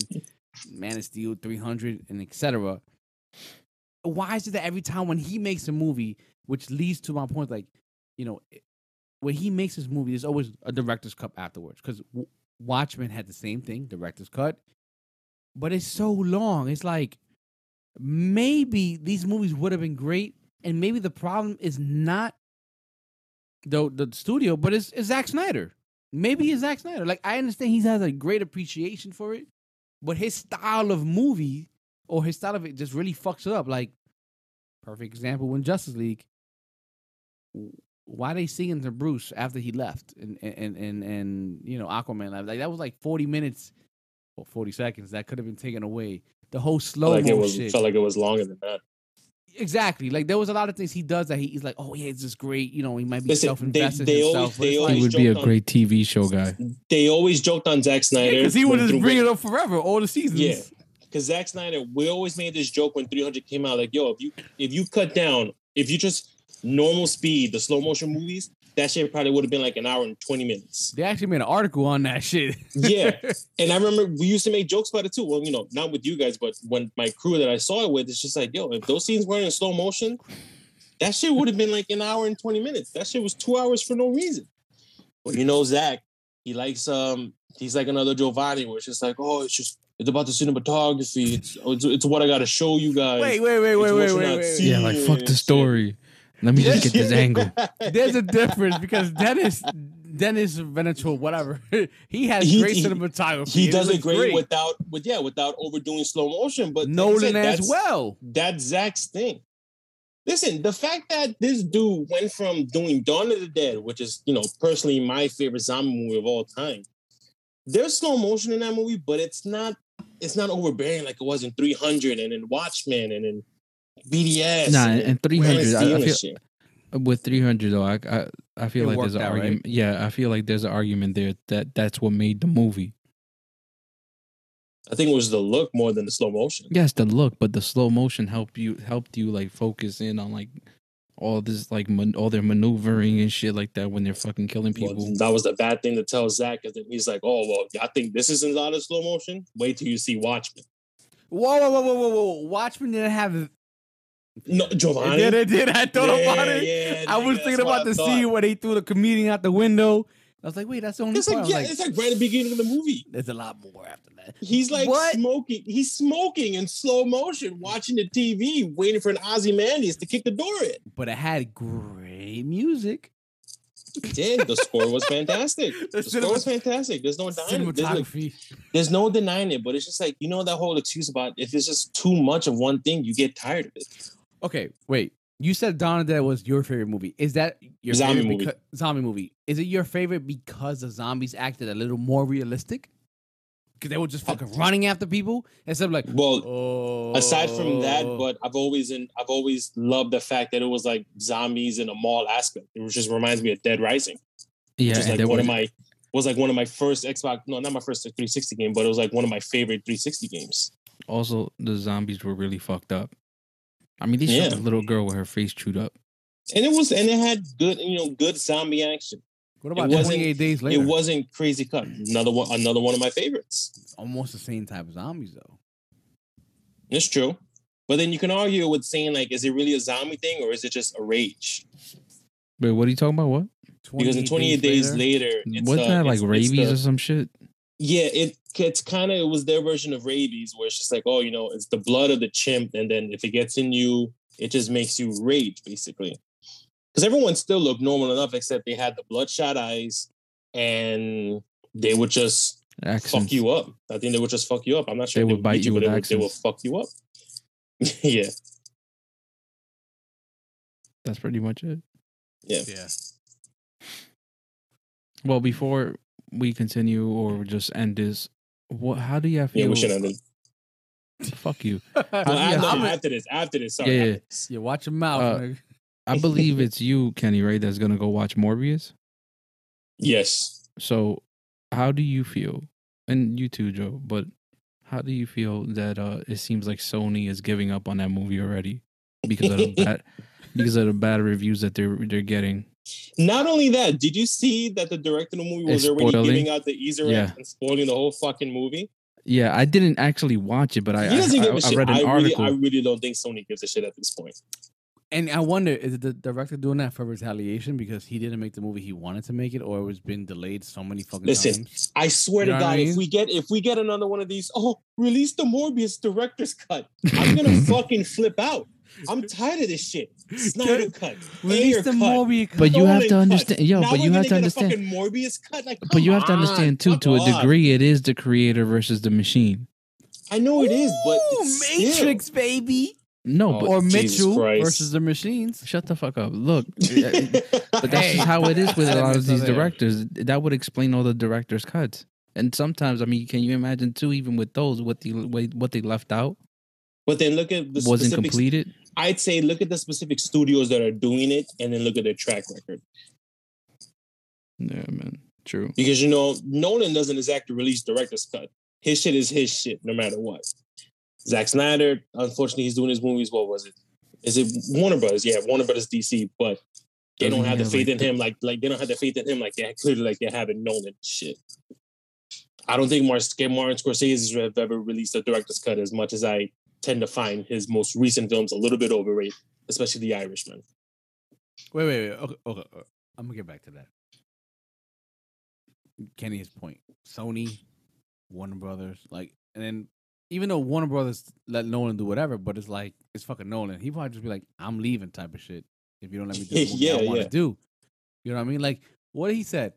Man of Steel, three hundred, and etc. Why is it that every time when he makes a movie, which leads to my point, like you know, when he makes his movie, there's always a director's cut afterwards because. Watchmen had the same thing, director's cut, but it's so long. It's like maybe these movies would have been great, and maybe the problem is not the the studio, but it's, it's Zack Snyder. Maybe it's Zack Snyder. Like I understand he has a great appreciation for it, but his style of movie or his style of it just really fucks it up. Like perfect example when Justice League. Why they singing to Bruce after he left and and and and you know Aquaman left? Like that was like forty minutes or forty seconds that could have been taken away. The whole slow Felt like it was shit. felt like it was longer than that. Exactly. Like there was a lot of things he does that he, he's like, oh yeah, it's just great. You know, he might be self invested they himself. always- they it's He would be a on- great TV show guy. They always joked on Zack Snyder because he would just bring it up forever, all the seasons. Yeah. Because Zack Snyder, we always made this joke when 300 came out, like, yo, if you if you cut down, if you just normal speed, the slow motion movies, that shit probably would have been like an hour and 20 minutes. They actually made an article on that shit. [laughs] Yeah. And I remember we used to make jokes about it too. Well, you know, not with you guys, but when my crew that I saw it with, it's just like, yo, if those scenes weren't in slow motion, that shit would have been like an hour and 20 minutes. That shit was two hours for no reason. But you know, Zach, he likes um, he's like another Giovanni, where it's just like, oh, it's just it's about the cinematography. It's it's, it's what I gotta show you guys. wait, wait, wait, wait, It's wait, what you're wait, wait. Yeah, like fuck the shit. story. Let me just get this angle. [laughs] There's a difference because Dennis, Dennis Venezuela, whatever, [laughs] he has He- great he- cinematography. He does it looks great, without with yeah, without overdoing slow motion. But like Nolan said, as well. that's Zach's thing. Listen, the fact that this dude went from doing Dawn of the Dead, which is, you know, personally my favorite zombie movie of all time. There's slow motion in that movie, but it's not it's not overbearing like it was in 300 and in Watchmen and in BVS. Nah, and, and 300, I, I feel with 300 though, I I, I feel It like there's an out, right? argument. Yeah, I feel like there's an argument there that that's what made the movie. I think it was the look more than the slow motion. Yes, the look, but the slow motion helped you helped you like focus in on like all this like man, all their maneuvering and shit like that when they're fucking killing Well, people. that was the bad thing to tell Zach, because then he's like, "Oh well, I think this isn't lot of slow motion. Wait till you see Watchmen." Whoa, whoa, whoa, whoa, whoa, whoa! Watchmen didn't have. No, Giovanni. did, it did. I thought Yeah, about it. yeah, I was thinking about the scene where they threw the comedian out the window. I was like, wait, that's the only It's part. like, yeah, like, it's like right at the beginning of the movie. there's a lot more after that. He's like What? smoking. He's smoking in slow motion, watching the TV, waiting for an Ozymandias to kick the door in. But it had great music. It did. The score was fantastic. [laughs] The The score was fantastic. There's no denying it. There's, like- there's no denying it, but it's just like, you know, that whole excuse about if it's just too much of one thing, you get tired of it. Okay, wait. You said Dawn of the Dead was your favorite movie. Is that your Zombie favorite movie. becau- zombie movie. Is it your favorite because the zombies acted a little more realistic? Because they were just fucking running after people instead of like, Well, oh. aside from that, but I've always in I've always loved the fact that it was like zombies in a mall aspect. It just reminds me of Dead Rising. yeah, which is like one was, of my was like one of my first Xbox. No, not my first 360 game, but it was like one of my favorite 360 games. also the zombies were really fucked up. I mean, they shot Yeah. the little girl with her face chewed up. And it was and it had good, you know, good zombie action. what about it wasn't- 28 days later? It wasn't crazy cut. Another one, another one of my favorites. almost the same type of zombies though. It's true. But then you can argue with saying like, is it really a zombie thing or is it just a rage? Wait, what are you talking about? What? Because in 28 days later, it's, Wasn't uh, that like it's- it's rabies the- or some shit? Yeah, it it's kind of it was their version of rabies, where it's just like, oh, you know, it's the blood of the chimp, and then if it gets in you, it just makes you rage, basically. Because everyone still looked normal enough, except they had the bloodshot eyes, and they would just Accents. fuck you up. I think they would just fuck you up. I'm not sure They if would bite you but with they would, they would fuck you up. [laughs] yeah, That's pretty much it. yeah. Yeah. Well, before we continue or just end this, What? How do you feel? Yeah, we should end it. Fuck you. [laughs] Well, do you after, feel- after this, after this, sorry. Yeah, after yeah. this. Yeah, watch your mouth. Uh, nigga. I believe it's you, Kenny, right? That's gonna go watch Morbius. Yes. So, how do you feel? And you too, Joe. But how do you feel that uh it seems like Sony is giving up on that movie already because of the [laughs] bad because of the bad reviews that they're they're getting? Not only that, did you see that the director of the movie was It's already spoiling. giving out the Easter eggs Yeah. and spoiling the whole fucking movie? Yeah, I didn't actually watch it, but I he doesn't I, give I, a shit. I read an I really, article. I really don't think Sony gives a shit at this point. And I wonder, is the director doing that for retaliation because he didn't make the movie he wanted to make it, or it was been delayed so many fucking Listen, times? I swear You to know what I God, if we get if we get another one of these, oh, release the Morbius director's cut. I'm gonna [laughs] fucking flip out. I'm tired of this shit. Snyder cut. Release Ayer the cut. Morbius. but you have to Nolan cut. understand, yo. Now but you have gonna to get a understand. Morbius cut. Like, But you have to understand too, to a degree, it is the creator versus the machine. I know it is, but Ooh, still- Matrix, baby. No, Oh, but or Mitchell versus the machines. shut the fuck up. Look, [laughs] uh, uh, but that's just how it is with a [laughs] lot of these directors. That would explain all the directors' cuts. And sometimes, I mean, can you imagine too? Even with those, what the what they left out But then look at the wasn't specific completed. I'd say look at the specific studios that are doing it, and then look at their track record. Yeah, man. True. Because you know Nolan doesn't exactly release director's cut. His shit is his shit, no matter what. Zack Snyder, unfortunately, he's doing his movies. What was it? Is it Warner Brothers? Yeah, Warner Brothers DC, but they Doesn't don't have the faith like, in him. Like, like they don't have the faith in him. Like they clearly like they have in Nolan. Shit. I don't think Martin, Martin Scorsese have ever released a director's cut as much as I tend to find his most recent films a little bit overrated, especially The Irishman. Wait, wait, wait. Okay, okay, okay. I'm gonna get back to that. Kenny's point: Sony, Warner Brothers, like, and then even though Warner Brothers let Nolan do whatever, but it's like it's fucking Nolan. He probably just be like, "I'm leaving," type of shit. If you don't let me do [laughs] movie Yeah, I want to yeah. do, you know what I mean? Like what he said.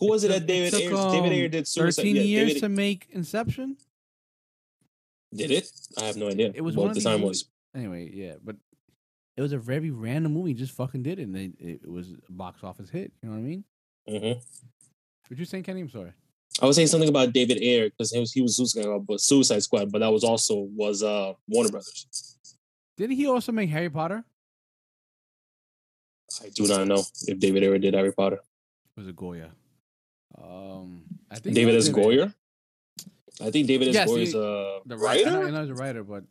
Who was it, took- that David took, Ayer? David um, Ayer did Suicide. Thirteen Yeah, years David, to make Inception. Did it? I have no idea. It was what the time movies- was. Anyway, yeah, but it was a very random movie. Just fucking did it, and it, it was a box office hit. You know what I mean? hmm What you saying, Kenny? I'm sorry. I was saying something about David Ayer because he was he was Suicide Squad, but Suicide Squad, but that was also was uh Warner Brothers. Didn't he also make Harry Potter? I do not know if David Ayer did Harry Potter. was it Goya? Um, I think David S. Goyer. I think David S. Yes, Goyer is a the writer. I know, I know he's a writer, but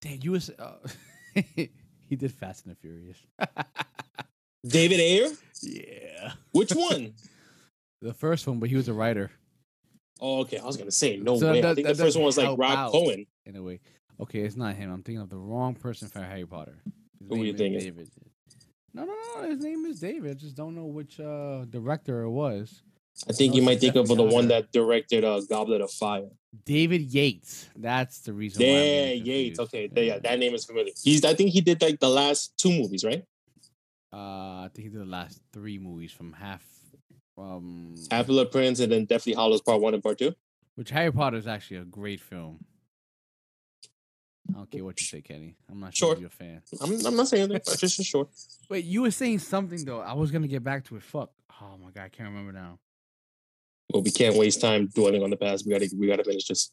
damn, you was uh, [laughs] he did Fast and the Furious. [laughs] David Ayer. yeah, Which [laughs] one? the first one, but he was a writer oh, okay. I was gonna say no So way. I think that the first one was like help Rob out. Cohen. in a way. Okay, it's not him. I'm thinking of the wrong person for Harry Potter. His Who you name is thinking? David. No, no, no. His name is David. I just don't know which uh, director it was. I think you might think of the one that directed uh, Goblet of Fire. David Yates. That's the reason. Yeah, Yates. Okay, yeah, that name is familiar. He's. I think he did like the last two movies, right? Uh, I think he did the last three movies from half. Um, Half Blood Prince and then Deathly Hallows Part One and Part Two. which Harry Potter is actually a great film. I don't care what you say, Kenny. I'm not sure Sure. you're a fan. I'm, I'm not saying that. but Just just short. Wait, you were saying something though. I was gonna get back to it. Fuck. Oh my god, I can't remember now. Well, we can't waste time dwelling on the past. We gotta we gotta finish this.